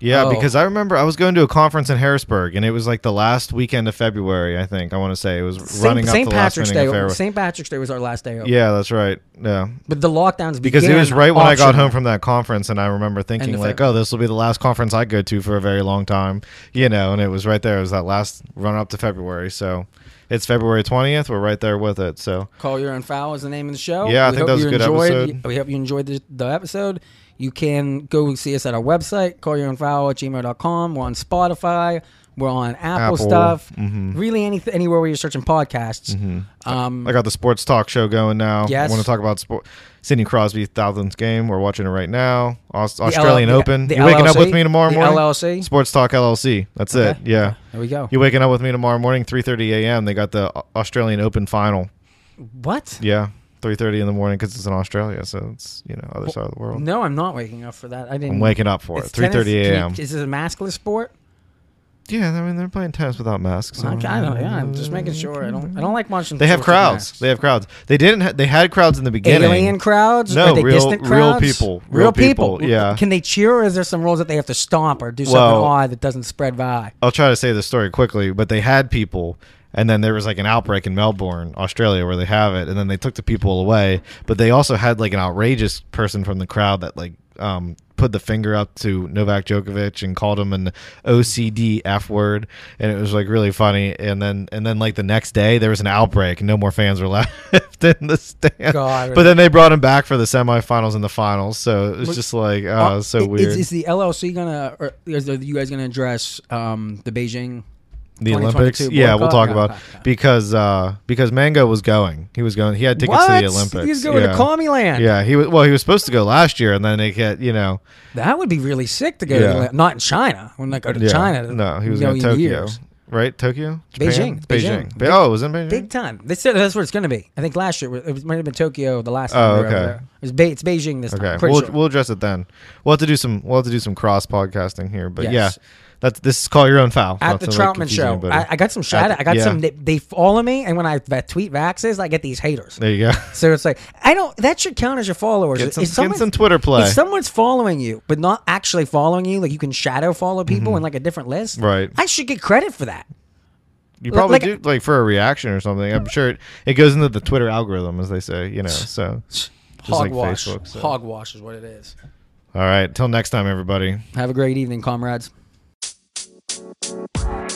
Yeah, Oh. because I remember I was going to a conference in Harrisburg, and it was like the last weekend of February. I think I want to say it was running up St. to the last Patrick's meeting Day. St. Patrick's Day was our last day. Yeah, that's right. Yeah, but the lockdowns because it was right when I got home from that conference, and I remember thinking like, February. "Oh, this will be the last conference I go to for a very long time," you know. And it was right there. It was that last run up to February. So it's February twentieth. We're right there with it. So Call Your Own Foul is the name of the show. Yeah, I we think hope that was you a good enjoyed, episode. We hope you enjoyed the, the episode. You can go see us at our website, call your own foul at gmail.com. We're on Spotify. We're on Apple, Apple, stuff. mhm. Really, any, anywhere where you're searching podcasts. Um, I got the sports talk show going now. Yes. I want to talk about sport. Sidney Crosby thousandth game. We're watching it right now. Aus- Australian the- Open. the you waking up with me tomorrow The morning? LLC? Sports Talk LLC. That's it. Yeah. there we go. You waking up with me tomorrow morning, 3:30 a.m. They got the Australian Open final. What? Yeah, 3:30 in the morning because it's in Australia, so it's you know other side of the world. No, I'm not waking up for that. I didn't. I'm waking up for it. 3:30 a.m. Is it a maskless sport? Yeah, I mean they're playing tennis without masks. so- I, I don't. Yeah, I'm just making sure. I don't. I don't like watching. They have crowds. They have crowds. They didn't. Ha- they had crowds in the beginning. Alien crowds? No, they real- distant real people. Real, Real people. people, yeah. Can they cheer, or is there some rules that they have to stomp or do something Well- odd that doesn't spread by? I'll try to say the story quickly, but they had people, and then there was like an outbreak in Melbourne, Australia, where they have it, and then they took the people away. But they also had like an outrageous person from the crowd that like um, put the finger up to Novak Djokovic and called him an OCD f word, and it was like really funny. And then and then like the next day there was an outbreak, and no more fans were left in the stand. God. But then they brought him back for the semifinals and the finals, so it was just like oh, was so Uh, weird. Is, is the LLC gonna, or is you guys gonna address um, the Beijing? The 2022 Olympics, yeah, we'll talk Yeah, about okay, okay. because uh, because Mango was going. He was going. He had tickets what? to the Olympics. He's going yeah. to Commie Land. Yeah, he was. Well, he was supposed to go last year, and then they get you know. That would be really sick to go. Yeah. To, not in China. When I go to China. no, he was going to Tokyo, years. right? Tokyo, Japan? Beijing. Beijing. Beijing. Be- oh, it was in Beijing. Big time. They said that's where it's going to be. I think last year it was, might have been Tokyo. The last Oh, time were okay. there. It was Be- it's Beijing this time. Okay, we'll sure. we'll address it then. We'll have to do some. We'll have to do some cross podcasting here, but Yes. yeah, that's this is call your own foul. at the like, Troutman show. I, I got some shout. The- I got yeah. some. They, they follow me, and when I tweet vaxes, I get these haters. There you go. So it's like I don't. That should count as your followers. Get some, If get someone's- some Twitter play. If someone's following you but not actually following you, like you can shadow follow people in like a different list, Mm-hmm. Right. I should get credit for that. You probably like- do like for a reaction or something. I'm sure it, it goes into the Twitter algorithm, as they say. You know, so just like Hogwash. Facebook. So. Hogwash is what it is. All right. Till next time, everybody. Have a great evening, comrades. Bye.